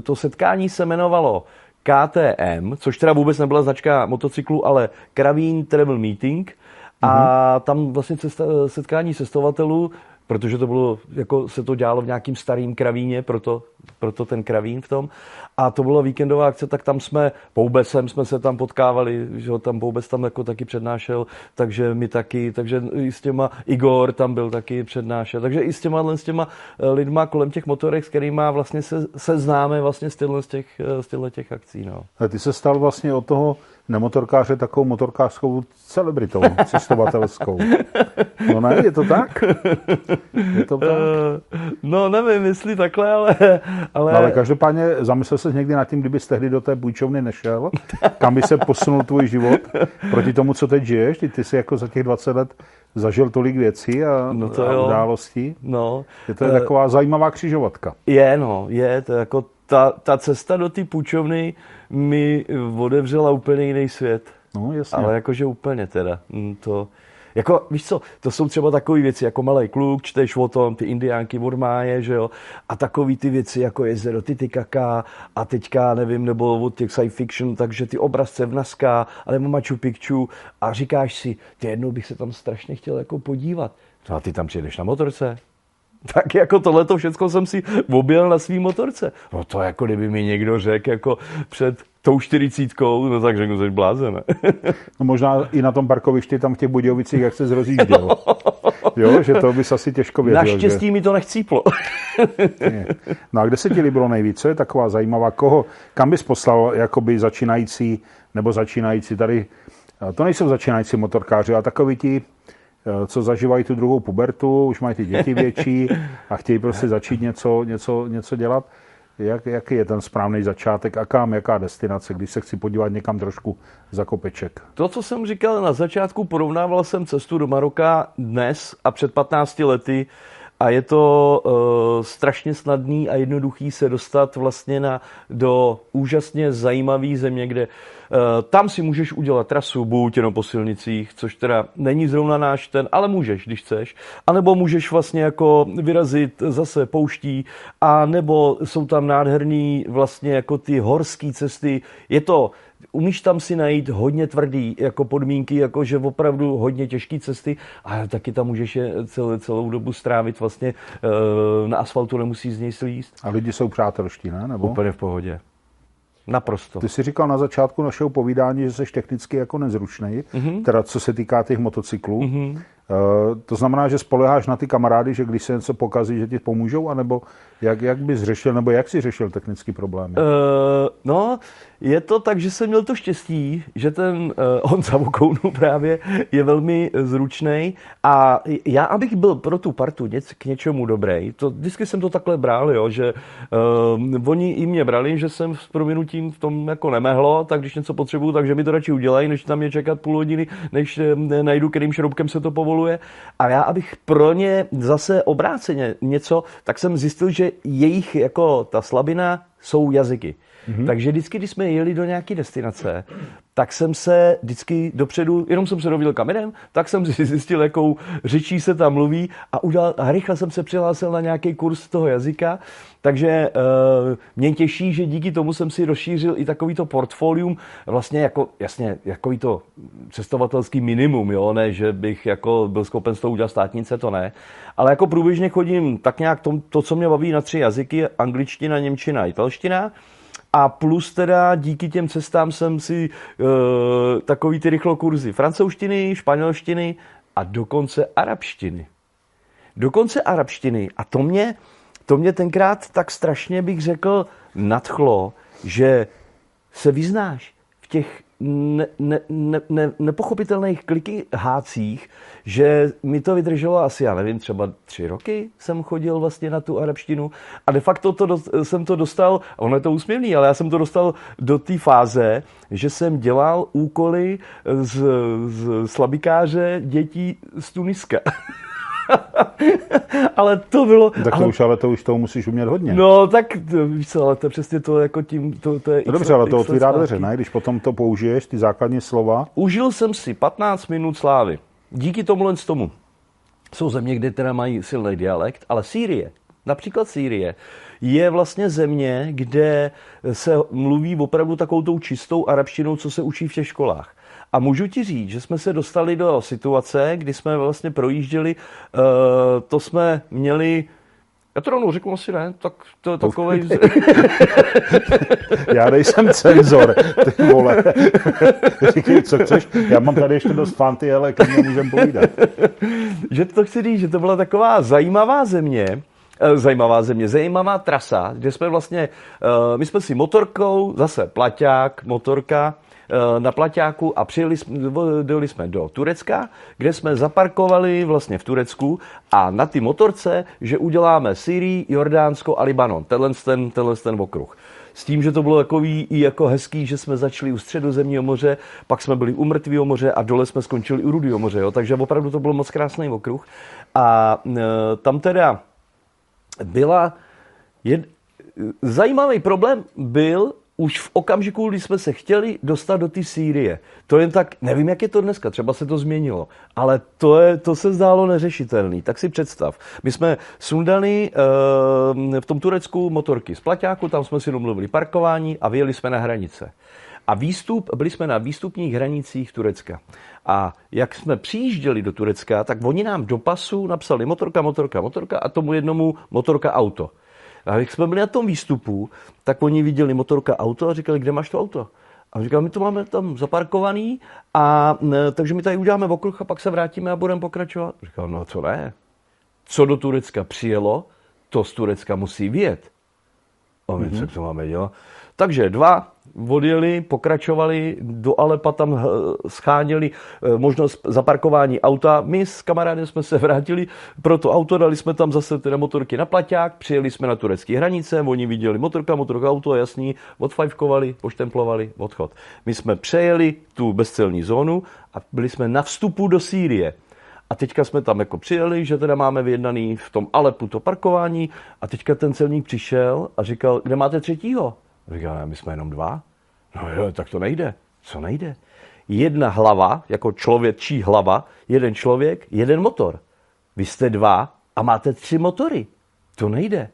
to setkání se jmenovalo KTM, což teda vůbec nebyla značka motocyklu, ale Kravín Travel Meeting. A mm-hmm. tam vlastně cesta, setkání cestovatelů protože to bylo, jako se to dělalo v nějakým starým kravíně, proto, proto ten kravín v tom. A to byla víkendová akce, tak tam jsme, Poubesem jsme se tam potkávali, že ho tam Poubes tam jako taky přednášel, takže my taky, takže i s těma, Igor tam byl taky přednášel, takže i s těma, s těma eh, lidma kolem těch motorek, s kterými vlastně se, se známe vlastně z těch, eh, z těch akcí. No. A ty se stal vlastně od toho nemotorkáře takovou motorkářskou celebritou, cestovatelskou. No ne, je to tak? Je to tak? Uh, no nevím, jestli takhle, ale... Ale, no, ale každopádně zamyslel se někdy nad tím, kdyby tehdy do té půjčovny nešel, kam by se posunul tvůj život proti tomu, co teď žiješ? Ty, ty jsi jako za těch 20 let zažil tolik věcí a, no to a událostí. No, je to je uh, taková zajímavá křižovatka. Je, no, je. To jako ta, ta cesta do té půjčovny mi odevřela úplně jiný svět. No, jasně. Ale jakože úplně teda. Mm, to, jako, víš co, to jsou třeba takové věci, jako malý kluk, čteš o tom, ty indiánky od máje, že jo, a takový ty věci, jako jezero Titicaca a teďka, nevím, nebo od těch sci fiction, takže ty obrazce v Naska, ale Machu Picchu a říkáš si, ty jednou bych se tam strašně chtěl jako podívat. No a ty tam přijedeš na motorce, tak jako tohleto všechno jsem si objel na svý motorce. No to jako kdyby mi někdo řekl jako před tou čtyřicítkou, no tak řeknu, že blázen. no možná i na tom parkovišti tam v těch Budějovicích, jak se zrozížděl. jo, že to bys asi těžko věděl. Naštěstí že... mi to nechcíplo. no a kde se ti líbilo nejvíc? Co je taková zajímavá? Koho, kam bys poslal jakoby začínající, nebo začínající tady, to nejsou začínající motorkáři, ale takový ti Eh, co zažívají tu druhou pubertu, už mají ty děti větší a chtějí prostě začít něco, něco, něco dělat. Jak, jaký je ten správný začátek a kam, jaká destinace, když se chci podívat někam trošku za kopeček? To, co jsem říkal na začátku, porovnával jsem cestu do Maroka dnes a před 15 lety a je to uh, strašně snadný a jednoduchý se dostat vlastně na, do úžasně zajímavé země, kde uh, tam si můžeš udělat trasu, buď jenom po silnicích, což teda není zrovna náš ten, ale můžeš, když chceš. A nebo můžeš vlastně jako vyrazit zase pouští, a nebo jsou tam nádherný vlastně jako ty horské cesty. Je to umíš tam si najít hodně tvrdý jako podmínky, jako že opravdu hodně těžké cesty, a taky tam můžeš je celou, celou dobu strávit vlastně eh, na asfaltu, nemusí z něj slíst. A lidi jsou přátelští, ne? Nebo? Úplně v pohodě. Naprosto. Ty jsi říkal na začátku našeho povídání, že jsi technicky jako nezručný, mm-hmm. teda co se týká těch motocyklů. Mm-hmm. Uh, to znamená, že spoleháš na ty kamarády, že když se něco pokazí, že ti pomůžou, anebo jak, jak bys řešil, nebo jak jsi řešil technický problémy? Uh, no, je to tak, že jsem měl to štěstí, že ten uh, Honza Vokounu právě je velmi zručný a já, abych byl pro tu partu něc, k něčemu dobrý, to vždycky jsem to takhle bral, jo, že uh, oni i mě brali, že jsem s prominutím v tom jako nemehlo, tak když něco potřebuju, takže mi to radši udělají, než tam je čekat půl hodiny, než uh, najdu, kterým šroubkem se to povoluje. A já, abych pro ně zase obráceně něco, tak jsem zjistil, že jejich jako ta slabina jsou jazyky. Mm-hmm. Takže vždycky, když jsme jeli do nějaké destinace, tak jsem se vždycky dopředu, jenom jsem se dovíl kamerem, tak jsem si zjistil, jakou řečí se tam mluví a, udělal, a rychle jsem se přihlásil na nějaký kurz toho jazyka. Takže uh, mě těší, že díky tomu jsem si rozšířil i takovýto portfolium, vlastně jako, jasně, jako to cestovatelský minimum, jo, ne, že bych jako byl schopen z toho udělat státnice, to ne. Ale jako průběžně chodím tak nějak to, to co mě baví na tři jazyky, angličtina, němčina, italština. A plus teda díky těm cestám jsem si uh, takový ty rychlokurzy francouzštiny, španělštiny a dokonce arabštiny. Dokonce arabštiny. A to mě, to mě tenkrát tak strašně bych řekl nadchlo, že se vyznáš v těch ne, ne, ne, ne, nepochopitelných kliky hácích, že mi to vydrželo asi, já nevím, třeba tři roky jsem chodil vlastně na tu arabštinu a de facto to do, jsem to dostal, ono je to úsměvný, ale já jsem to dostal do té fáze, že jsem dělal úkoly z, z slabikáře dětí z Tuniska. ale to bylo... Tak to ale... už, ale to už toho musíš umět hodně. No, tak víš co, ale to je přesně to jako tím, to, to je no dobře, ale to otvírá dveře, ne? Když potom to použiješ, ty základní slova. Užil jsem si 15 minut slávy. Díky tomu z tomu. Jsou země, kde teda mají silný dialekt, ale Sýrie, například Sýrie, je vlastně země, kde se mluví opravdu takovou tou čistou arabštinou, co se učí v těch školách. A můžu ti říct, že jsme se dostali do situace, kdy jsme vlastně projížděli, uh, to jsme měli já to rovnou řeknu asi ne, tak to je takovej... Já nejsem cenzor, ty vole. Říkej, co chceš, já mám tady ještě dost fanty, ale k mě můžem povídat. že to chci říct, že to byla taková zajímavá země, eh, zajímavá země, zajímavá trasa, kde jsme vlastně, uh, my jsme si motorkou, zase plaťák, motorka, Eh, na Plaťáku a přijeli jsme, jsme do Turecka, kde jsme zaparkovali vlastně v Turecku a na ty motorce, že uděláme Syrii, Jordánsko a Libanon. Tenhle ten, tenhle ten okruh. S tím, že to bylo takový i jako hezký, že jsme začali u středozemního moře, pak jsme byli u mrtvého moře a dole jsme skončili u rudého moře. Jo? Takže opravdu to byl moc krásný okruh. A e, tam teda byla jed... zajímavý problém byl, už v okamžiku, kdy jsme se chtěli dostat do té Sýrie. To jen tak, nevím, jak je to dneska, třeba se to změnilo, ale to, je, to se zdálo neřešitelný. Tak si představ. My jsme sundali uh, v tom Turecku motorky z Plaťáku, tam jsme si domluvili parkování a vyjeli jsme na hranice. A výstup, byli jsme na výstupních hranicích Turecka. A jak jsme přijížděli do Turecka, tak oni nám do pasu napsali motorka, motorka, motorka a tomu jednomu motorka auto. A jak jsme byli na tom výstupu, tak oni viděli motorka auto a říkali, kde máš to auto? A říkal, my to máme tam zaparkovaný, a ne, takže my tady uděláme okruh a pak se vrátíme a budeme pokračovat. Říkal, no co ne? Co do Turecka přijelo, to z Turecka musí vyjet. A my mm-hmm. co máme dělat? Takže dva odjeli, pokračovali, do Alepa tam eh, scháněli eh, možnost zaparkování auta. My s kamarádem jsme se vrátili pro to auto, dali jsme tam zase teda motorky na plaťák, přijeli jsme na turecké hranice, oni viděli motorka, motorka, auto, jasný, odfajfkovali, poštemplovali, odchod. My jsme přejeli tu bezcelní zónu a byli jsme na vstupu do Sýrie. A teďka jsme tam jako přijeli, že teda máme vyjednaný v tom Alepu to parkování a teďka ten celník přišel a říkal, kde máte třetího? Říkal, my jsme jenom dva. No jo, tak to nejde. Co nejde? Jedna hlava, jako člověčí hlava, jeden člověk, jeden motor. Vy jste dva a máte tři motory. To nejde.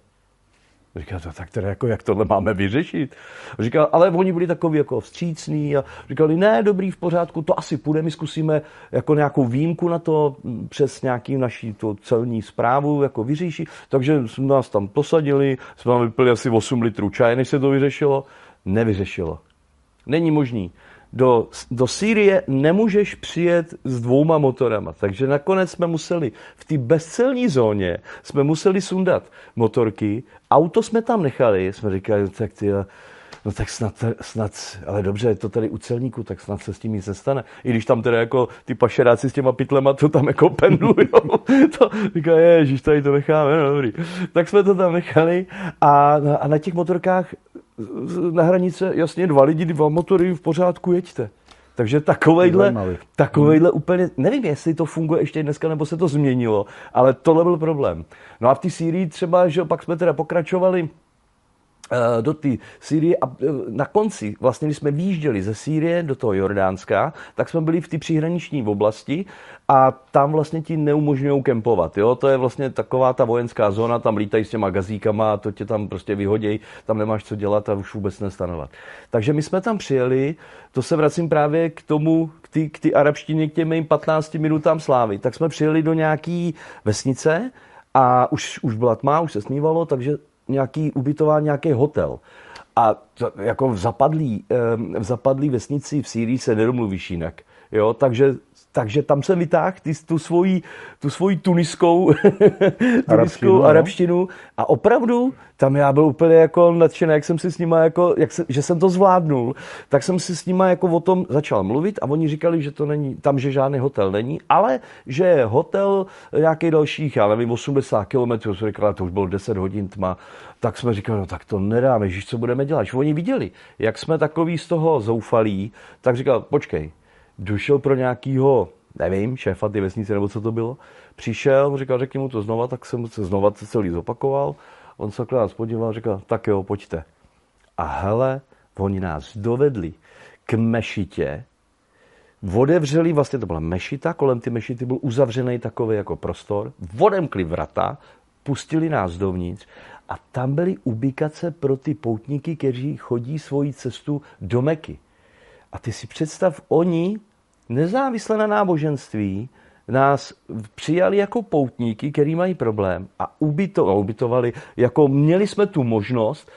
Říkal, to tak teda jako, jak tohle máme vyřešit? Říkal, ale oni byli takový jako vstřícní a říkali, ne, dobrý, v pořádku, to asi půjde, my zkusíme jako nějakou výjimku na to přes nějaký naší to celní zprávu jako vyřešit. Takže jsme nás tam posadili, jsme tam vypili asi 8 litrů čaje, než se to vyřešilo. Nevyřešilo. Není možný. Do, do Sýrie nemůžeš přijet s dvouma motorama. Takže nakonec jsme museli v té bezcelní zóně jsme museli sundat motorky. Auto jsme tam nechali. Jsme říkali, no tak ty, no tak snad, snad, ale dobře, je to tady u celníku, tak snad se s tím nic nestane. I když tam teda jako ty pašeráci s těma pytlema to tam jako pendlujou. to říká, ježiš, tady to necháme, no dobrý. Tak jsme to tam nechali a, a na těch motorkách na hranice, jasně, dva lidi, dva motory, v pořádku, jeďte. Takže takovejhle, takovejhle úplně, nevím, jestli to funguje ještě dneska, nebo se to změnilo, ale tohle byl problém. No a v té Sýrii třeba, že pak jsme teda pokračovali do té Sýrie a eh, na konci, vlastně když jsme výjížděli ze Sýrie do toho Jordánska, tak jsme byli v té příhraniční oblasti a tam vlastně ti neumožňují kempovat. Jo? To je vlastně taková ta vojenská zóna, tam lítají s těma gazíkama a to tě tam prostě vyhodějí, tam nemáš co dělat a už vůbec nestanovat. Takže my jsme tam přijeli, to se vracím právě k tomu, k ty, k ty arabštině, k těm mým 15 minutám slávy. Tak jsme přijeli do nějaký vesnice, a už, už byla tma, už se snívalo, takže nějaký ubytování, nějaký hotel. A to, jako v zapadlý, v zapadlý vesnici v Sýrii se nedomluvíš jinak. Jo, takže takže tam jsem vytáhl tu svoji, tu svoji tuniskou, tuniskou arabštinu, no. arabštinu a opravdu tam já byl úplně jako nadšený, jak jsem si s nima jako, jak se, že jsem to zvládnul, tak jsem si s nima jako o tom začal mluvit a oni říkali, že to není, tam, že žádný hotel není, ale že je hotel nějaký dalších, já nevím, 80 kilometrů, jsem říkal, to už bylo 10 hodin tma, tak jsme říkali, no tak to nedáme, že co budeme dělat. Že oni viděli, jak jsme takový z toho zoufalí, tak říkal, počkej, došel pro nějakýho, nevím, šéfa ty vesnice nebo co to bylo, přišel, říkal, řekni mu to znova, tak jsem se znova celý zopakoval. On se nás podíval, říkal, tak jo, pojďte. A hele, oni nás dovedli k mešitě, odevřeli, vlastně to byla mešita, kolem ty mešity byl uzavřený takový jako prostor, odemkli vrata, pustili nás dovnitř a tam byly ubikace pro ty poutníky, kteří chodí svoji cestu do Meky. A ty si představ, oni, nezávisle na náboženství, nás přijali jako poutníky, který mají problém a ubyto, ubytovali, jako měli jsme tu možnost,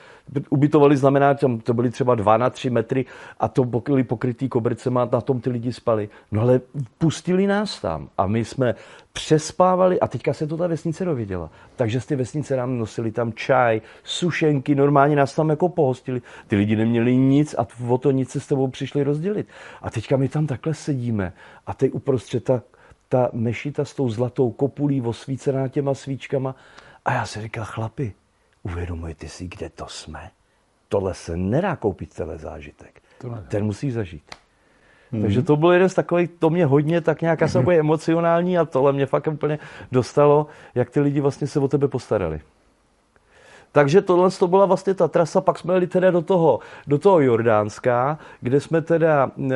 ubytovali znamená, že to byly třeba 2 na 3 metry a to byly pokrytý kobercema, na tom ty lidi spali. No ale pustili nás tam a my jsme přespávali a teďka se to ta vesnice dověděla. Takže z té vesnice nám nosili tam čaj, sušenky, normálně nás tam jako pohostili. Ty lidi neměli nic a o to nic se s tebou přišli rozdělit. A teďka my tam takhle sedíme a teď uprostřed ta, ta mešita s tou zlatou kopulí osvícená těma svíčkama a já si říkal, chlapi, Uvědomujete si, kde to jsme? Tohle se nedá koupit celý zážitek. Ten musíš zažít. Hmm. Takže to byl jeden z takových, to mě hodně tak nějak asi bude emocionální a tohle mě fakt úplně dostalo, jak ty lidi vlastně se o tebe postarali. Takže tohle to byla vlastně ta trasa, pak jsme jeli teda do toho, do toho Jordánska, kde jsme teda, eh,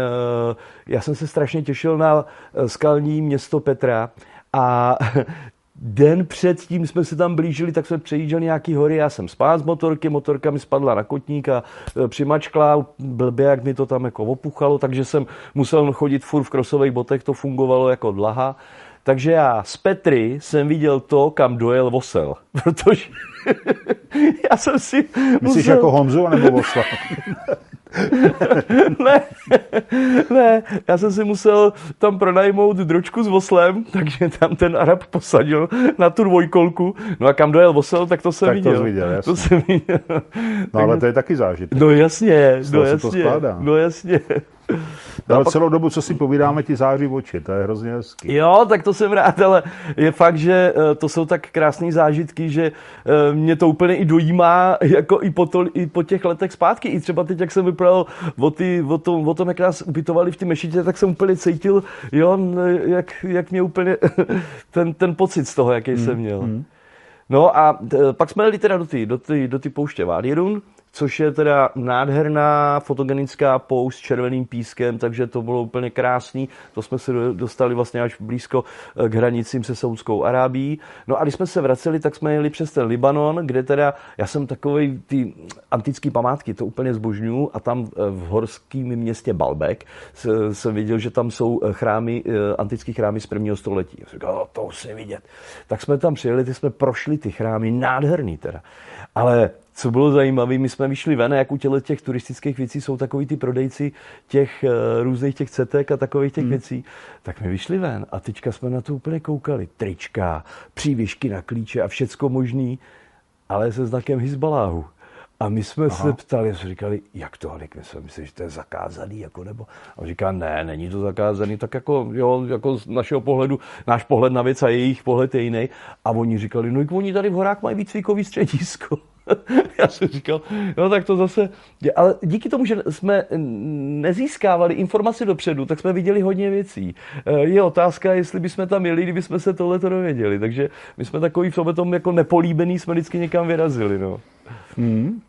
já jsem se strašně těšil na eh, skalní město Petra a Den předtím jsme se tam blížili, tak jsme přejížděli nějaký hory, já jsem spát z motorky, motorka mi spadla na kotník a e, přimačkla, blbě, jak mi to tam jako opuchalo, takže jsem musel chodit furt v krosových botech, to fungovalo jako dlaha. Takže já z Petry jsem viděl to, kam dojel Vosel, protože já jsem si Myslíš musel... jako Honzu nebo Vosla? ne, ne, já jsem si musel tam pronajmout dročku s voslem, takže tam ten Arab posadil na tu dvojkolku. No a kam dojel vosel, tak to jsem tak viděl. To viděl, jasně. To jsem viděl. No ale to je taky zážitek. No jasně, no jasně, no jasně. No, ale pak... celou dobu, co si povídáme, ti září oči, to je hrozně hezký. Jo, tak to jsem rád, ale je fakt, že eh, to jsou tak krásné zážitky, že eh, mě to úplně i dojímá, jako i po, to, i po těch letech zpátky. I třeba teď, jak jsem vypadal o, ty, o, tom, o tom, jak nás ubytovali v té mešitě, tak jsem úplně cítil, jo, jak, jak mě úplně ten, ten pocit z toho, jaký hmm. jsem měl. Hmm. No a eh, pak jsme jeli teda do ty, do ty, do ty pouště Vádirun, což je teda nádherná fotogenická poušť s červeným pískem, takže to bylo úplně krásný. To jsme se dostali vlastně až blízko eh, k hranicím se Saudskou Arábií. No a když jsme se vraceli, tak jsme jeli přes ten Libanon, kde teda, já jsem takový ty antické památky, to úplně zbožňuju a tam eh, v horském městě Balbek jsem viděl, že tam jsou eh, chrámy, antické chrámy z prvního století. Já jsem říkal, to už vidět. Tak jsme tam přijeli, ty jsme prošli ty chrámy, nádherný teda. Ale co bylo zajímavé, my jsme vyšli ven, jak u těle těch turistických věcí jsou takový ty prodejci těch uh, různých těch cetek a takových těch hmm. věcí, tak my vyšli ven a teďka jsme na to úplně koukali. Trička, přívěšky na klíče a všecko možný, ale se znakem Hizbaláhu. A my jsme Aha. se ptali, jsme říkali, jak to, ale my jsme mysleli, že to je zakázaný, jako nebo. A on říká, ne, není to zakázaný, tak jako, jo, jako z našeho pohledu, náš pohled na věc a jejich pohled je jiný. A oni říkali, no oni tady v horách mají výcvikový středisko. Já jsem říkal, no tak to zase, ale díky tomu, že jsme nezískávali informace dopředu, tak jsme viděli hodně věcí. Eh, je otázka, jestli bychom tam jeli, kdyby jsme se tohle to dověděli. Takže my jsme takový v sobě tom jako nepolíbený, jsme vždycky někam vyrazili. No. Hmm.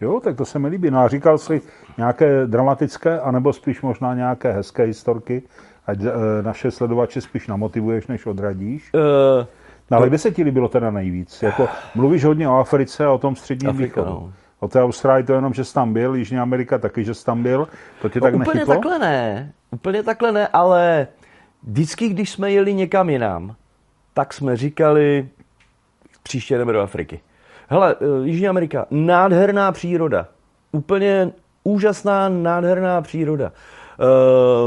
Jo, tak to se mi líbí. No a říkal jsi nějaké dramatické, anebo spíš možná nějaké hezké historky, ať eh, naše sledovače spíš namotivuješ, než odradíš? Uh, No ale kde se ti líbilo teda nejvíc? Jako, mluvíš hodně o Africe a o tom středním Afrika, východu. No. O té Austrálii to jenom, že jsi tam byl, Jižní Amerika taky, že jsi tam byl. To tě no, tak úplně nechytlo? takhle ne. Úplně takhle ne, ale vždycky, když jsme jeli někam jinam, tak jsme říkali, příště jdeme do Afriky. Hele, eh, Jižní Amerika, nádherná příroda. Úplně úžasná, nádherná příroda.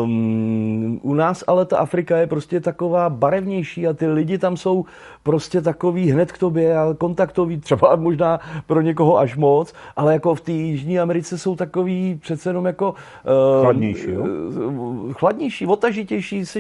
Um, u nás ale ta Afrika je prostě taková barevnější a ty lidi tam jsou prostě takový hned k tobě a kontaktový, třeba možná pro někoho až moc, ale jako v té Jižní Americe jsou takový přece jenom jako... Uh, chladnější, jo? Chladnější, otažitější, jsi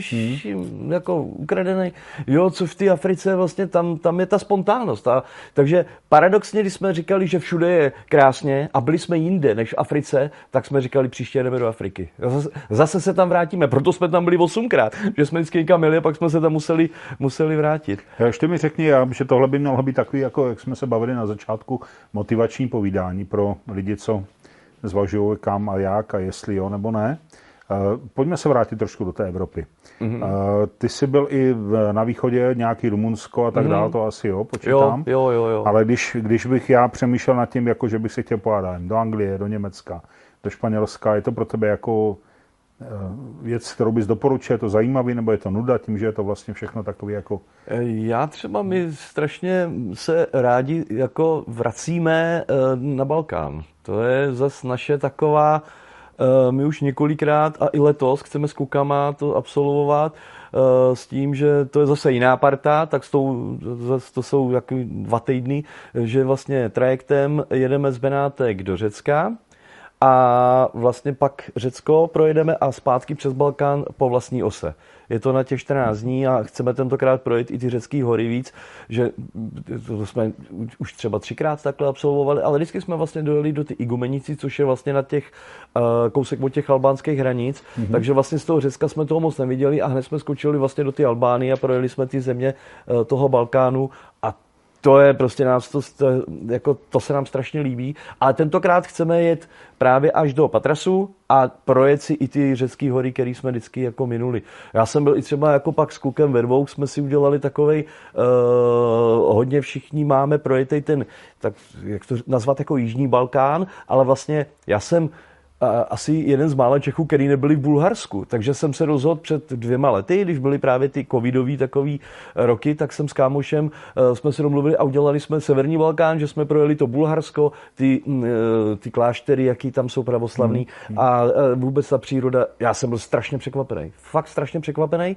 hmm. jako ukradený. Jo, co v té Africe vlastně, tam, tam je ta spontánnost. A, takže paradoxně, když jsme říkali, že všude je krásně a byli jsme jinde než v Africe, tak jsme říkali, příště jdeme do Afriky. Zase, zase se tam vrátíme, proto jsme tam byli osmkrát, že jsme vždycky někam jeli a pak jsme se tam museli, museli vrátit. Já ještě mi řekni, že tohle by mělo být takový, jako jak jsme se bavili na začátku, motivační povídání pro lidi, co zvažují kam a jak a jestli jo nebo ne. Pojďme se vrátit trošku do té Evropy. Mm-hmm. Ty jsi byl i v, na východě, nějaký Rumunsko a tak mm-hmm. dále, to asi jo, počítám. Jo, jo, jo. Ale když, když bych já přemýšlel nad tím, jako že bych si chtěl pojádat do Anglie, do Německa, do Španělska, je to pro tebe jako Eh, věc, kterou bys doporučil, je to zajímavý, nebo je to nuda, tím, že je to vlastně všechno takový jako... Eh, já třeba, my strašně se rádi jako vracíme eh, na Balkán. To je zase naše taková, my už několikrát a i letos chceme s klukama to absolvovat, s tím, že to je zase jiná parta, tak to, to jsou jako dva týdny, že vlastně trajektem jedeme z Benátek do Řecka, a vlastně pak Řecko projedeme a zpátky přes Balkán po vlastní ose. Je to na těch 14 dní a chceme tentokrát projet i ty řecké hory víc, že to jsme už třeba třikrát takhle absolvovali, ale vždycky jsme vlastně dojeli do ty Igumenici, což je vlastně na těch uh, kousek od těch albánských hranic, mm-hmm. takže vlastně z toho Řecka jsme toho moc neviděli a hned jsme skočili vlastně do ty Albánie a projeli jsme ty země uh, toho Balkánu to je prostě nás to, to, jako, to se nám strašně líbí. Ale tentokrát chceme jet právě až do Patrasu a projet si i ty řecké hory, které jsme vždycky jako minuli. Já jsem byl i třeba jako pak s Kukem Vervou, jsme si udělali takovej, uh, hodně všichni máme projetej ten, tak jak to nazvat, jako Jižní Balkán, ale vlastně já jsem asi jeden z mála Čechů, který nebyli v Bulharsku. Takže jsem se rozhodl před dvěma lety, když byly právě ty covidový takový roky, tak jsem s kámošem eh, jsme se domluvili a udělali jsme Severní Balkán, že jsme projeli to Bulharsko, ty, mm, eh, ty kláštery, jaký tam jsou pravoslavný hmm. a eh, vůbec ta příroda. Já jsem byl strašně překvapený. Fakt strašně překvapený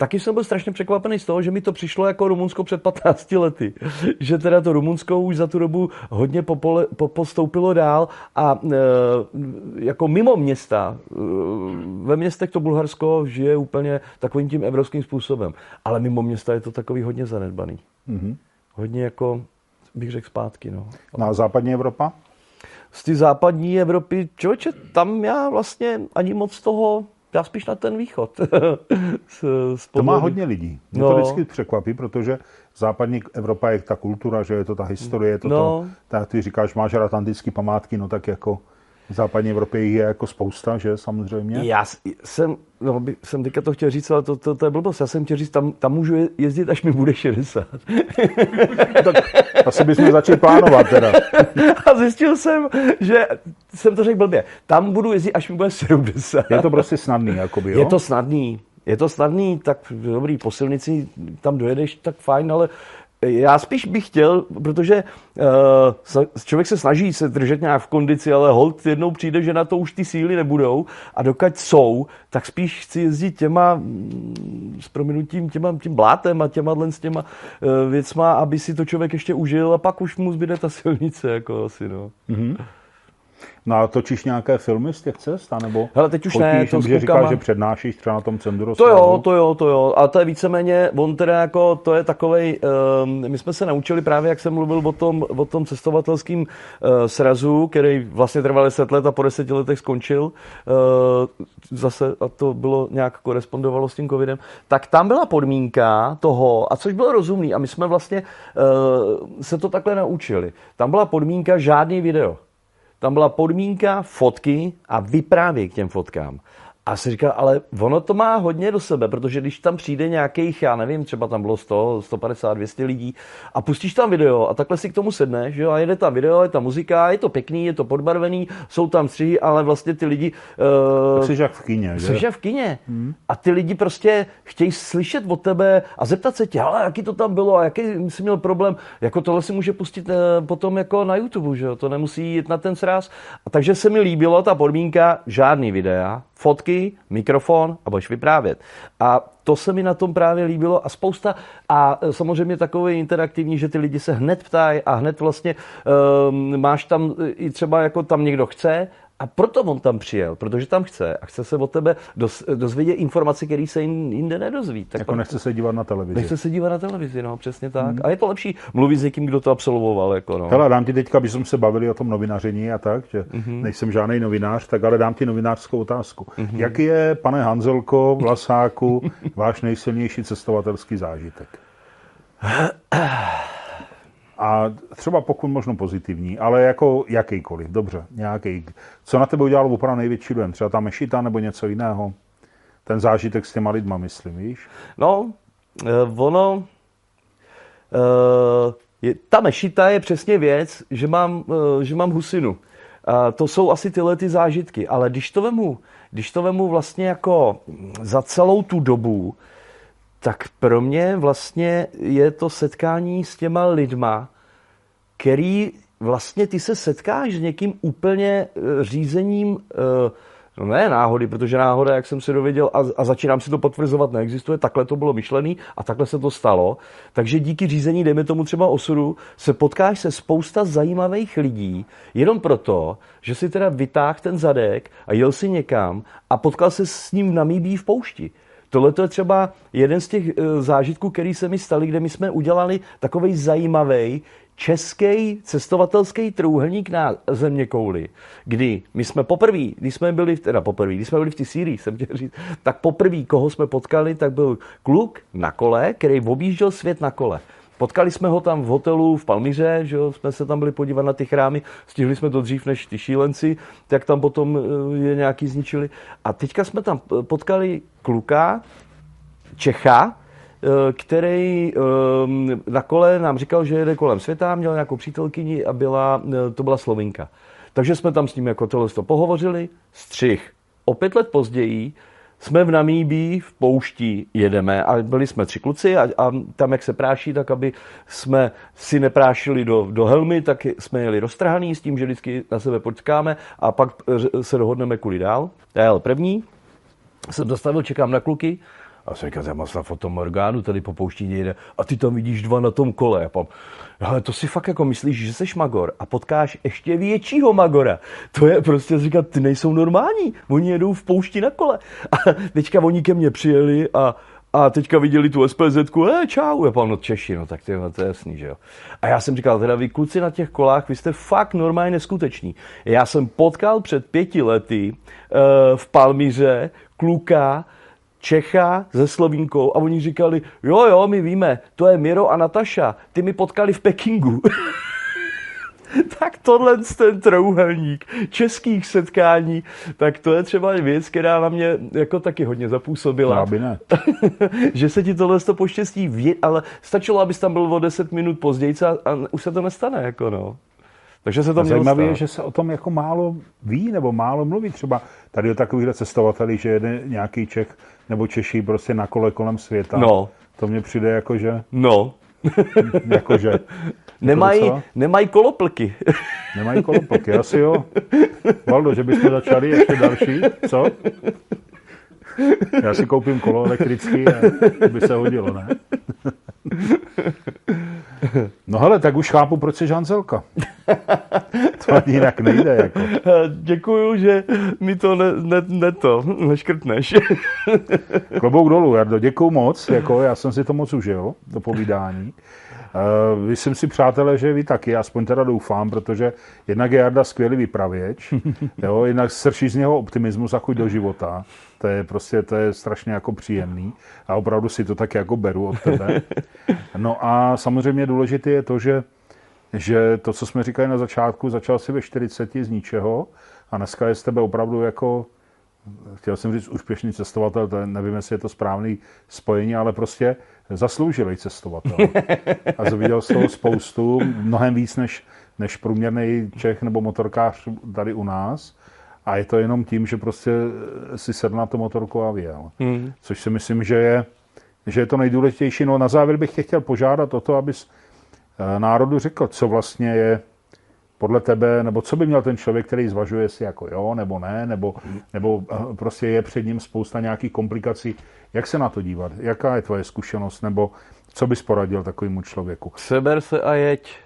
taky jsem byl strašně překvapený z toho, že mi to přišlo jako Rumunsko před 15 lety. že teda to Rumunsko už za tu dobu hodně popole, postoupilo dál a e, jako mimo města, e, ve městech to Bulharsko žije úplně takovým tím evropským způsobem. Ale mimo města je to takový hodně zanedbaný. Mm-hmm. Hodně jako, bych řekl zpátky. No. no a západní Evropa? Z té západní Evropy, člověče, tam já vlastně ani moc toho já spíš na ten východ. s, s to má hodně lidí. Mě no. to vždycky překvapí, protože západní Evropa je ta kultura, že je to ta historie, je to no. to, tak ty říkáš, máš rád antické památky, no tak jako v západní Evropě je jako spousta, že samozřejmě? Já jsem, no, by, jsem teďka to chtěl říct, ale to, to, to je blbost. Já jsem chtěl říct, tam, tam můžu jezdit, až mi bude 60. tak asi bychom začali plánovat teda. A zjistil jsem, že jsem to řekl blbě. Tam budu jezdit, až mi bude 70. Je to prostě snadný, jakoby, jo? Je to snadný. Je to snadný, tak dobrý, po silnici tam dojedeš, tak fajn, ale já spíš bych chtěl, protože uh, člověk se snaží se držet nějak v kondici, ale hold jednou přijde, že na to už ty síly nebudou a dokud jsou, tak spíš chci jezdit těma, mm, s prominutím, těma, tím blátem a těma s těma uh, věcma, aby si to člověk ještě užil a pak už mu zbyde ta silnice, jako asi, no. Mm-hmm. No a točíš nějaké filmy z těch cest? Nebo Hele, teď už ne, to že říkáš, že přednášíš třeba na tom Cenduro. To jo, to jo, to jo. A to je víceméně, on teda jako, to je takovej, um, my jsme se naučili právě, jak jsem mluvil o tom, o tom cestovatelském uh, srazu, který vlastně trval 10 let a po 10 letech skončil. Uh, zase, a to bylo nějak korespondovalo s tím covidem. Tak tam byla podmínka toho, a což bylo rozumný, a my jsme vlastně uh, se to takhle naučili. Tam byla podmínka žádný video. Tam byla podmínka fotky a vyprávět k těm fotkám. A si říkal, ale ono to má hodně do sebe, protože když tam přijde nějakých, já nevím, třeba tam bylo 100, 150, 200 lidí a pustíš tam video a takhle si k tomu sedneš, jo, a jede tam video, je tam muzika, je to pěkný, je to podbarvený, jsou tam střihy, ale vlastně ty lidi... Uh, tak jsi jak v kině, že? Jsi jak v kině. Hmm. A ty lidi prostě chtějí slyšet od tebe a zeptat se tě, ale jaký to tam bylo a jaký jsi měl problém. Jako tohle si může pustit uh, potom jako na YouTube, že jo, to nemusí jít na ten sráz. A takže se mi líbilo ta podmínka, žádný videa, fotky, mikrofon a budeš vyprávět. A to se mi na tom právě líbilo a spousta a e, samozřejmě takové interaktivní, že ty lidi se hned ptají a hned vlastně um, máš tam i třeba jako tam někdo chce a proto on tam přijel, protože tam chce a chce se od tebe doz, dozvědět informace, které se jinde nedozví. Tak jako nechce se dívat na televizi. Nechce se dívat na televizi, no, přesně tak. Hmm. A je to lepší mluvit s někým, kdo to absolvoval. Jako, no. Hele, dám ti teďka, aby jsme se bavili o tom novinaření a tak, že hmm. nejsem žádný novinář, tak ale dám ti novinářskou otázku. Hmm. Jak je, pane Hanzelko, Vlasáku, váš nejsilnější cestovatelský zážitek? a třeba pokud možno pozitivní, ale jako jakýkoliv, dobře, nějaký. Co na tebe udělalo opravdu největší dojem? Třeba ta mešita nebo něco jiného? Ten zážitek s těma lidma, myslím, víš? No, uh, ono, uh, je, ta mešita je přesně věc, že mám, uh, že mám husinu. To jsou asi tyhle ty zážitky, ale když to vemu, když to vemu vlastně jako za celou tu dobu, tak pro mě vlastně je to setkání s těma lidma, který vlastně ty se setkáš s někým úplně řízením No ne náhody, protože náhoda, jak jsem se dověděl a, a začínám si to potvrzovat, neexistuje, takhle to bylo myšlený a takhle se to stalo. Takže díky řízení, dejme tomu třeba osudu, se potkáš se spousta zajímavých lidí, jenom proto, že si teda vytáhl ten zadek a jel si někam a potkal se s ním v Namíbí v poušti. Tohle je třeba jeden z těch eh, zážitků, který se mi staly, kde my jsme udělali takový zajímavý český cestovatelský trůhelník na země kouli, kdy my jsme poprvé, když jsme byli, teda poprvé, když jsme byli v té Sýrii, jsem chtěl říct, tak poprvé, koho jsme potkali, tak byl kluk na kole, který objížděl svět na kole. Potkali jsme ho tam v hotelu v Palmíře, že jo, jsme se tam byli podívat na ty chrámy, stihli jsme to dřív než ty šílenci, tak tam potom eh, je nějaký zničili. A teďka jsme tam potkali kluka, Čecha, Eh, který ehm, na kole nám říkal, že jede kolem světa, měl nějakou přítelkyni a byla, eh, to byla Slovinka. Takže jsme tam s ním jako tohle to pohovořili, střih. O pět let později jsme v Namíbí v poušti jedeme a byli jsme tři kluci a, a tam, jak se práší, tak aby jsme si neprášili do, do helmy, tak jsme jeli roztrhaný s tím, že vždycky na sebe počkáme a pak se dohodneme kudy dál. Já jel první, jsem zastavil, čekám na kluky, a jsem říkal, mám na fotomorgánu, tady po poušti jde a ty tam vidíš dva na tom kole. A pam, ale to si fakt jako myslíš, že jsi magor a potkáš ještě většího magora. To je prostě říkat, ty nejsou normální, oni jedou v poušti na kole. A teďka oni ke mně přijeli a, a teďka viděli tu SPZ, e, čau, já no Češi, no tak tyhle, to je jasný, že jo. A já jsem říkal, teda vy kluci na těch kolách, vy jste fakt normálně neskuteční. Já jsem potkal před pěti lety uh, v Palmíře kluka, Čecha se Slovínkou a oni říkali, jo, jo, my víme, to je Miro a Nataša, ty mi potkali v Pekingu. tak tohle ten trouhelník českých setkání, tak to je třeba věc, která na mě jako taky hodně zapůsobila. Aby ne. že se ti tohle to poštěstí, vě, ale stačilo, abys tam byl o 10 minut později a, a už se to nestane, jako no. Takže se to Zajímavé je, že se o tom jako málo ví nebo málo mluví. Třeba tady o takovýchhle cestovatelích, že jede nějaký Čech nebo Češi prostě na kole kolem světa. No. To mně přijde jako, že... No. Jakože... Nemají jako nemaj koloplky. Nemají koloplky, asi jo. Valdo, že bychom začali ještě další, co? Já si koupím kolo elektrický a by se hodilo, ne? No hele, tak už chápu, proč jsi Žanzelka. To ani jinak nejde. Jako. Děkuju, že mi to ne, ne, ne to, neškrtneš. Klobouk dolů, Jardo, děkuju moc. Jako, já jsem si to moc užil, to povídání. Uh, myslím si, přátelé, že vy taky, aspoň teda doufám, protože jednak je Jarda skvělý vypravěč, jo, jednak srší z něho optimismus a chuť do života. To je prostě, to je strašně jako příjemný a opravdu si to tak jako beru od tebe. No a samozřejmě důležité je to, že, že to, co jsme říkali na začátku, začal si ve 40 z ničeho a dneska je z tebe opravdu jako chtěl jsem říct úspěšný cestovatel, to nevím, jestli je to správný spojení, ale prostě zasloužilý cestovatel. A viděl z toho spoustu, mnohem víc než, než průměrný Čech nebo motorkář tady u nás. A je to jenom tím, že prostě si sedl na tu motorku a vyjel. Hmm. Což si myslím, že je, že je to nejdůležitější. No na závěr bych tě chtěl požádat o to, abys eh, národu řekl, co vlastně je podle tebe, nebo co by měl ten člověk, který zvažuje si jako jo, nebo ne, nebo, nebo eh, prostě je před ním spousta nějakých komplikací. Jak se na to dívat? Jaká je tvoje zkušenost, nebo co bys poradil takovému člověku? Seber se a jeď.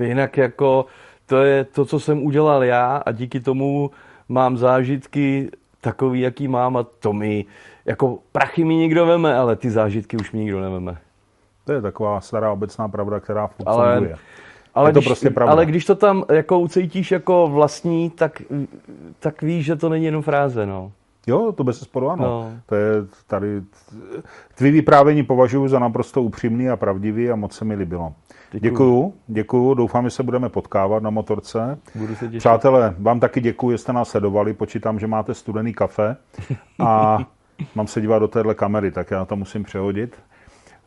Jinak jako to je to, co jsem udělal já a díky tomu mám zážitky takový, jaký mám a to mi, jako prachy mi nikdo veme, ale ty zážitky už mi nikdo neveme. To je taková stará obecná pravda, která furt ale, funguje. Ale, to když, prostě pravda. ale když to tam jako ucítíš jako vlastní, tak, tak víš, že to není jenom fráze. No. Jo, to bez sporu ano. No. To je tady, tvý vyprávění považuji za naprosto upřímný a pravdivý a moc se mi líbilo. Děkuju. děkuju, děkuju, doufám, že se budeme potkávat na motorce. Budu se těšit. Přátelé, vám taky děkuji, že jste nás sledovali, počítám, že máte studený kafe a mám se dívat do téhle kamery, tak já to musím přehodit.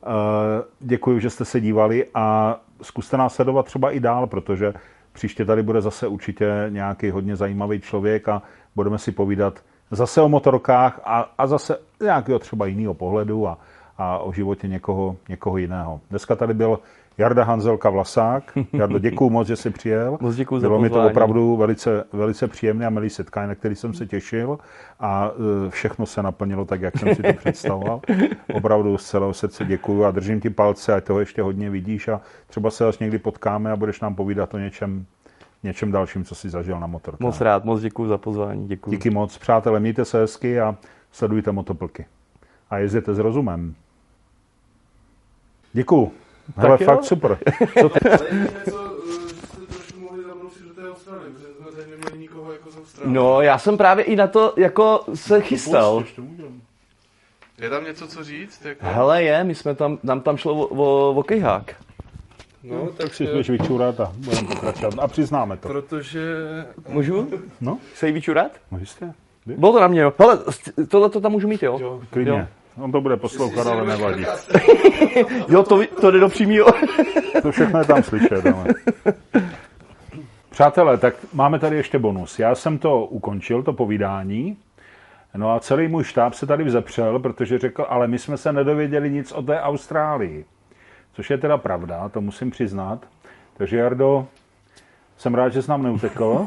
Eh, děkuji, že jste se dívali a zkuste nás sledovat třeba i dál, protože příště tady bude zase určitě nějaký hodně zajímavý člověk a budeme si povídat zase o motorkách a, a zase nějakého třeba jiného pohledu a, a o životě někoho, někoho jiného. Dneska tady byl Jarda Hanzelka Vlasák. Jardo, děkuji moc, že jsi přijel. Moc děkuji Bylo za mi to opravdu velice, velice příjemné a milý setkání, na který jsem se těšil a e, všechno se naplnilo tak, jak jsem si to představoval. Opravdu z celého srdce děkuji a držím ti palce, ať toho ještě hodně vidíš a třeba se až někdy potkáme a budeš nám povídat o něčem, něčem dalším, co jsi zažil na motorce. Moc rád, moc děkuji za pozvání. Děkuji. Díky moc. Přátelé, mějte se hezky a sledujte motoplky. A jezděte s rozumem. Děkuju. Hele, jo. fakt super. Co ty? Eh, jako. No, já jsem právě i na to jako se chystal. Je tam něco, co říct? Jako? Hele je, my jsme tam, nám tam šlo o, o, o kejhák. No, Tak si budeš vyčurat a budeme pokračovat. A přiznáme to. Protože... Můžu? No, Se jí vyčurat? no jistě. Bylo to na mě, jo. Hele, tohle to tam můžu mít, jo? Jo. Klidně. Jo. On to bude poslouchat, ale nevadí. Jo, to, to jde do přímýho. To všechno je tam slyšet. Ale. Přátelé, tak máme tady ještě bonus. Já jsem to ukončil, to povídání. No a celý můj štáb se tady vzepřel, protože řekl, ale my jsme se nedověděli nic o té Austrálii. Což je teda pravda, to musím přiznat. Takže Jardo, jsem rád, že jsi nám neutekl.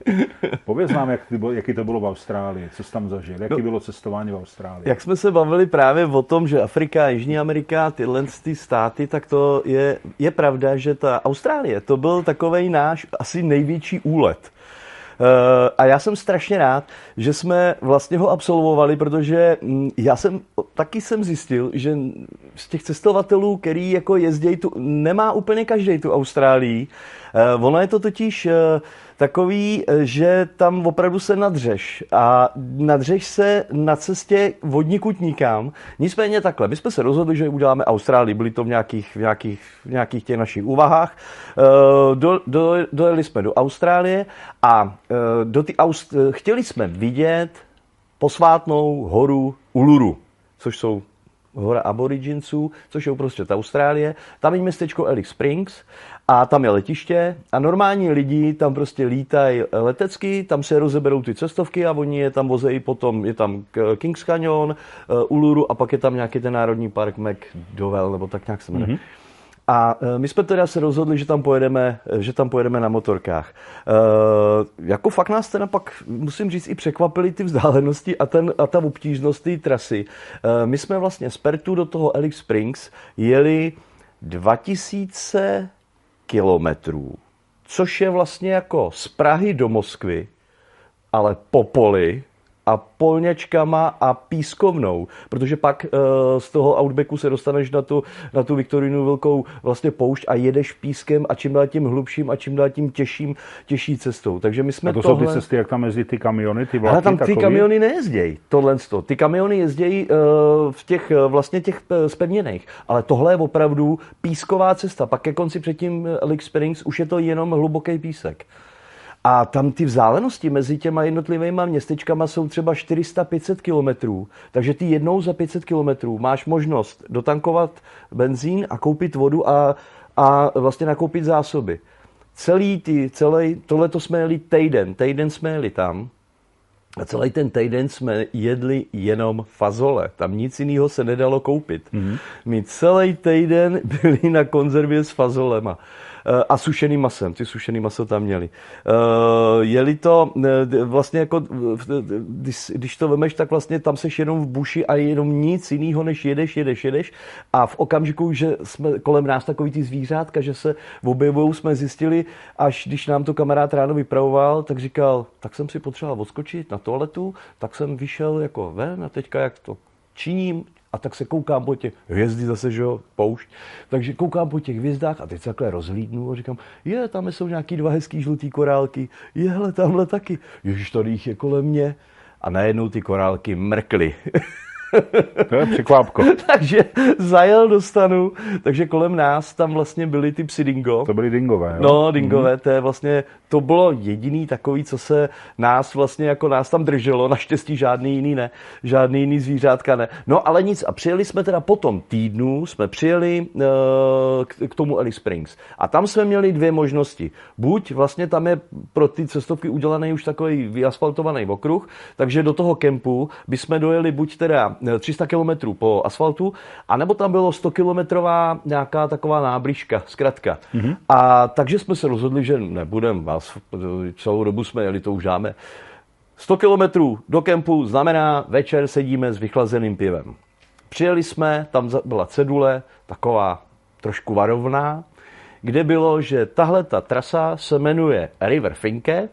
Pověz nám, jak, jaký to bylo v Austrálii, co jsi tam zažil, jaký bylo cestování v Austrálii. Jak jsme se bavili právě o tom, že Afrika, Jižní Amerika, tyhle ty státy, tak to je, je pravda, že ta Austrálie, to byl takový náš asi největší úlet. Eh, A já jsem strašně rád, že jsme vlastně ho absolvovali, protože mm, já jsem taky jsem zjistil, že z těch cestovatelů, který jako jezdí tu, nemá úplně každý tu Austrálii. Eh, Ono je to totiž eh, takový, že tam opravdu se nadřeš a nadřeš se na cestě vodnikud nikam. Nicméně takhle, my jsme se rozhodli, že uděláme Austrálii, byli to v nějakých, v nějakých, v nějakých těch našich úvahách. Eh, Do, do, dojeli jsme do Austrálie a eh, do ty Aust- chtěli jsme vidět posvátnou horu Uluru, což jsou hora aboriginců, což je uprostřed Austrálie. Tam je městečko Alice Springs a tam je letiště a normální lidi tam prostě lítají letecky, tam se rozeberou ty cestovky a oni je tam vozejí potom, je tam Kings Canyon, eh, Uluru a pak je tam nějaký ten národní park McDowell, nebo tak nějak se jmenuje. Mm-hmm. A e, my jsme teda se rozhodli, že tam pojedeme, že tam pojedeme na motorkách. E, jako fakt nás teda pak, musím říct, i překvapily ty vzdálenosti a, ten, a ta obtížnost té trasy. E, my jsme vlastně z Pertu do toho Alice Springs jeli 2000 kilometrů, což je vlastně jako z Prahy do Moskvy, ale po poli a polňačkama a pískovnou, protože pak uh, z toho Outbacku se dostaneš na tu, na tu Viktorinu velkou vlastně poušť a jedeš pískem a čím dál tím hlubším a čím dál tím těžším, těžší cestou. Takže my jsme A to tohle... jsou ty cesty, jak tam jezdí ty kamiony, ty vlaky Ale tam ty takový? kamiony nejezdějí, tohle. Ty kamiony jezdějí uh, v těch uh, vlastně těch spevněných, ale tohle je opravdu písková cesta. Pak ke konci předtím Lake Springs už je to jenom hluboký písek. A tam ty vzdálenosti mezi těma jednotlivými městečkama jsou třeba 400-500 kilometrů. Takže ty jednou za 500 kilometrů máš možnost dotankovat benzín a koupit vodu a, a vlastně nakoupit zásoby. Celý ty, celý, tohle jsme jeli týden, týden jsme jeli tam. A celý ten týden jsme jedli jenom fazole. Tam nic jiného se nedalo koupit. Mm-hmm. My celý týden byli na konzervě s fazolema. Eh, A sušeným masem, ty sušený maso tam měli. Eh, Jeli to eh, vlastně jako, když, když to vemeš, tak vlastně tam seš jenom v buši a jenom nic jiného, než jedeš, jedeš, jedeš. A v okamžiku, že jsme kolem nás takový ty zvířátka, že se objevují, jsme zjistili, až když nám to kamarád ráno vypravoval, tak říkal, tak jsem si potřeboval odskočit na toaletu, tak jsem vyšel jako ven a teďka jak to činím, a tak se koukám po těch hvězdy zase, že jo, poušť. Takže koukám po těch hvězdách a teď se takhle rozhlídnu a říkám, je, tam jsou nějaký dva hezký žlutý korálky, je, hele, tamhle taky. Ježiš, tady jich je kolem mě. a najednou ty korálky mrkly. To je překvápko. takže zajel do stanu, takže kolem nás tam vlastně byly ty psy dingo. To byly dingové, jo? No, dingové, to je vlastně, to bylo jediný takový, co se nás vlastně jako nás tam drželo, naštěstí žádný jiný ne, žádný jiný zvířátka ne. No ale nic a přijeli jsme teda po tom týdnu, jsme přijeli uh, k, k tomu Alice Springs a tam jsme měli dvě možnosti. Buď vlastně tam je pro ty cestovky udělaný už takový vyasfaltovaný okruh, takže do toho kempu bychom dojeli buď teda eh, 300 km po asfaltu, anebo tam bylo 100 kilometrová nějaká taková nábližka, zkratka. Mm-hmm. A takže jsme se rozhodli, že nebudeme vás, celou dobu jsme jeli, to už dáme. 100 kilometrů do kempu znamená večer sedíme s vychlazeným pivem. Přijeli jsme, tam byla cedule, taková trošku varovná, kde bylo, že tahle ta trasa se jmenuje River Finke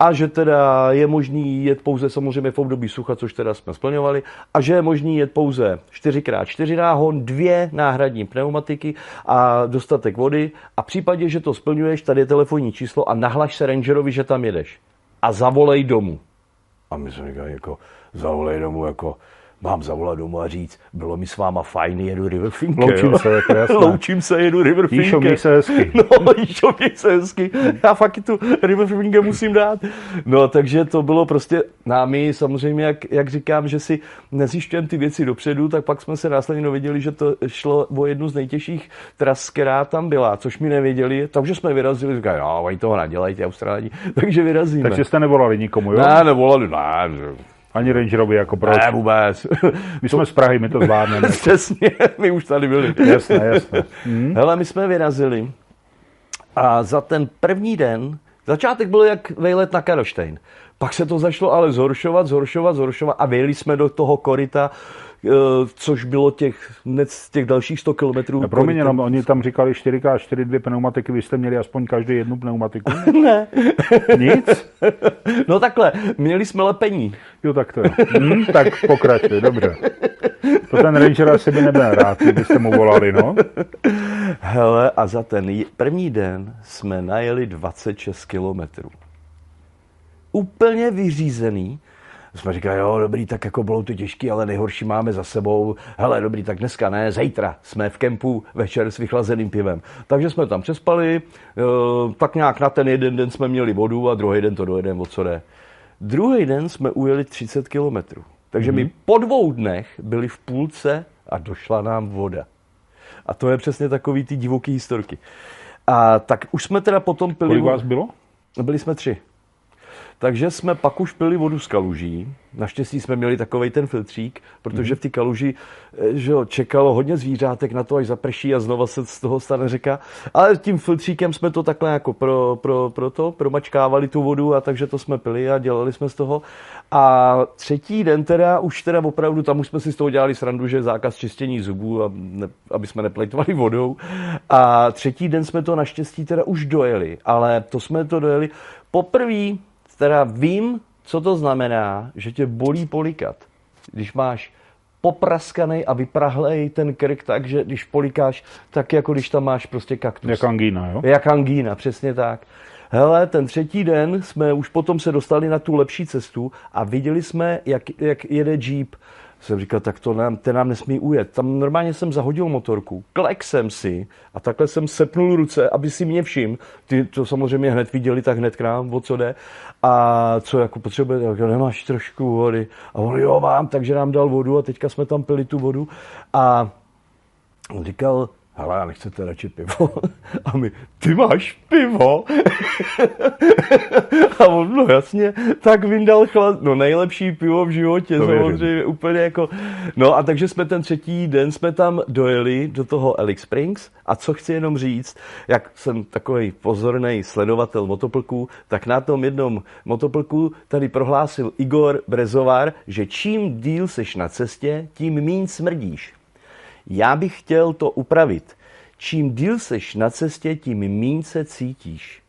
a že teda je možný jet pouze samozřejmě v období sucha, což teda jsme splňovali, a že je možný jet pouze 4x4 náhon, dvě náhradní pneumatiky a dostatek vody a v případě, že to splňuješ, tady je telefonní číslo a nahlaš se rangerovi, že tam jedeš a zavolej domů. A my jsme říkali, jako zavolej domů, jako mám zavolat domů a říct, bylo mi s váma fajn, jedu River Finke. Loučím jo? se. Loučím se, jedu River Finke. Jíšo, měj se hezky. No, Jíšo, měj se hezky. Já fakt tu River Finke musím dát. No, takže to bylo prostě námi, samozřejmě, jak, jak říkám, že si nezjišťujeme ty věci dopředu, tak pak jsme se následně dověděli, že to šlo o jednu z nejtěžších tras, která tam byla, což mi nevěděli, takže jsme vyrazili, říkali, jo, oni toho nadělají, Austrálani, takže vyrazíme. Takže jste nevolali nikomu, jo? Ne, nevolali, ne, Ani Rangerovi jako proč? ne, vůbec. My jsme z Prahy, my to zvládneme. Přesně, my už tady byli. jasné, jasné. Hm? Hele, my jsme vyrazili a za ten první den, začátek byl jak vejlet na Karlštejn. Pak se to začalo ale zhoršovat, zhoršovat, zhoršovat a vyjeli jsme do toho korita, což bylo těch, hned těch dalších 100 kilometrů. Promiň, jenom oni tam říkali 4x4 dvě pneumatiky, vy jste měli aspoň každý jednu pneumatiku? Ne. Nic? No takhle, měli jsme lepení. Jo, tak to je. Hm, tak pokračuj, dobře. To ten Ranger asi by nebyl rád, kdybyste mu volali, no. Hele, a za ten první den jsme najeli 26 kilometrů. Úplně vyřízený. Jsme říkali, jo, dobrý, tak jako bylo to těžký, ale nejhorší máme za sebou. Hele, dobrý, tak dneska ne, zítra jsme v kempu večer s vychlazeným pivem. Takže jsme tam přespali, eh, tak nějak na ten jeden den jsme měli vodu a druhý den to dojedeme, o co jde. Druhý den jsme ujeli 30 kilometrů. Takže my po dvou dnech byli v půlce a došla nám voda. A to je přesně takový ty divoký historky. A tak už jsme teda potom pili... Kolik vás bylo? Byli jsme tři. Takže jsme pak už pili vodu z kaluží. Naštěstí jsme měli takový ten filtřík, protože v té kaluži eh, že jo, čekalo hodně zvířátek na to, až zaprší a znova se z toho stane řeka. Ale tím filtříkem jsme to takhle jako pro, pro, pro to, promačkávali tu vodu a takže to jsme pili a dělali jsme z toho. A třetí den teda, už teda opravdu, tam už jsme si z toho dělali srandu, že zákaz čištění zubů, a ne, aby jsme neplejtovali vodou. A třetí den jsme to naštěstí teda už dojeli, ale to jsme to dojeli poprvé, teda vím, co to znamená, že tě bolí polikat. Když máš popraskaný a vyprahlej ten krk tak, že když polikáš, tak jako když tam máš prostě kaktus. Jak angína, jo? Jak angína, přesně tak. Hele, ten třetí den jsme už potom se dostali na tu lepší cestu a viděli jsme, jak, jak jede Jeep. Jsem říkal, tak to nám, ten nám nesmí ujet. Tam normálně jsem zahodil motorku, klek jsem si a takhle jsem sepnul ruce, aby si mě všim. Ty to samozřejmě hned viděli, tak hned k nám, o co jde. A co jako potřebuje, tak nemáš trošku vody. A on, jo, mám, takže nám dal vodu a teďka jsme tam pili tu vodu. A on říkal, hele, já nechcete radši pivo. A my, ty máš pivo? A on, no jasně, tak vyndal chlad, no nejlepší pivo v životě, To věřím. samozřejmě, úplně jako, no a takže jsme ten třetí den jsme tam dojeli do toho Alex Springs a co chci jenom říct, jak jsem takový pozorný sledovatel motoplků, tak na tom jednom motoplku tady prohlásil Igor Brezovar, že čím díl seš na cestě, tím míň smrdíš. Já bych chtěl to upravit. Čím díl seš na cestě, tím míň se cítíš.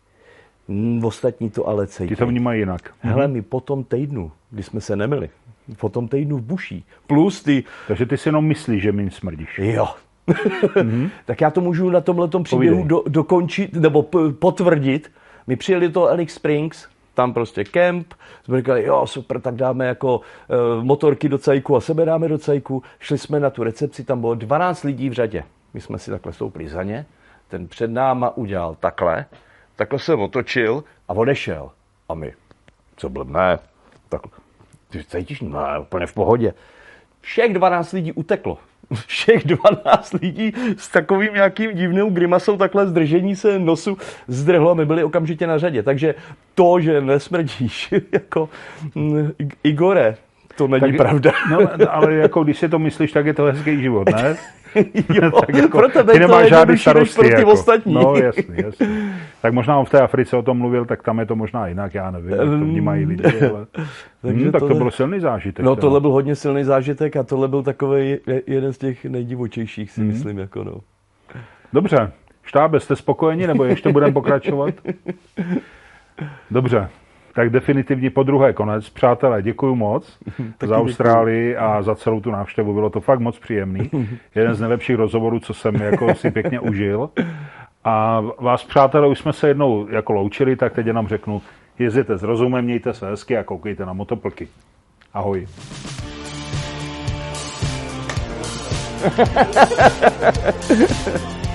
Mm, Ostatní to ale cítí. Ti to vnímají jinak. Hele, my po tom týdnu, kdy jsme se nemili, po tom týdnu v buší, plus ty, Takže ty si jenom myslíš, že mi smrdíš. jo, tak já to můžu na tomhle příběhu do, dokončit nebo p- potvrdit. My přijeli do Alex Springs, tam prostě kemp, jsme říkali, jo, super, tak dáme jako uh, motorky do cajku a sebe dáme do cajku. Šli jsme na tu recepci, tam bylo 12 lidí v řadě. My jsme si takhle stoupli za ně, ten před náma udělal takhle, takhle se otočil a odešel. A my, co blbne, tak ty cítíš, ne, úplně v pohodě. Všech 12 lidí uteklo. Všech 12 lidí s takovým nějakým divným grimasou takhle zdržení se nosu zdrhlo a my byli okamžitě na řadě. Takže to, že nesmrdíš jako mm, Igore, to není tak, pravda. No, ale jako když si to myslíš, tak je to hezký život, ne? jo, tak jako, pro tebe ty to nemáš žádný starosti. pro ty jako. ostatní. No jasný, jasný. Tak možná on v té Africe o tom mluvil, tak tam je to možná jinak, já nevím, jak to vnímají lidi. Ale... Takže hmm, tak to byl silný zážitek. No tohle byl hodně silný zážitek a tohle byl takový jeden z těch nejdivočejších, si myslím, jako no. Dobře, štábe, jste spokojeni, nebo ještě budeme pokračovat? Dobře, tak definitivně po druhé konec. Přátelé, děkuji moc za Austrálii a za celou tu návštěvu. Bylo to fakt moc příjemný. Jeden z nejlepších rozhovorů, co jsem jako si pěkně užil. A vás, přátelé, už jsme se jednou jako loučili, tak teď jenom řeknu, jezděte s rozumem, mějte se hezky a koukejte na motoplky. Ahoj.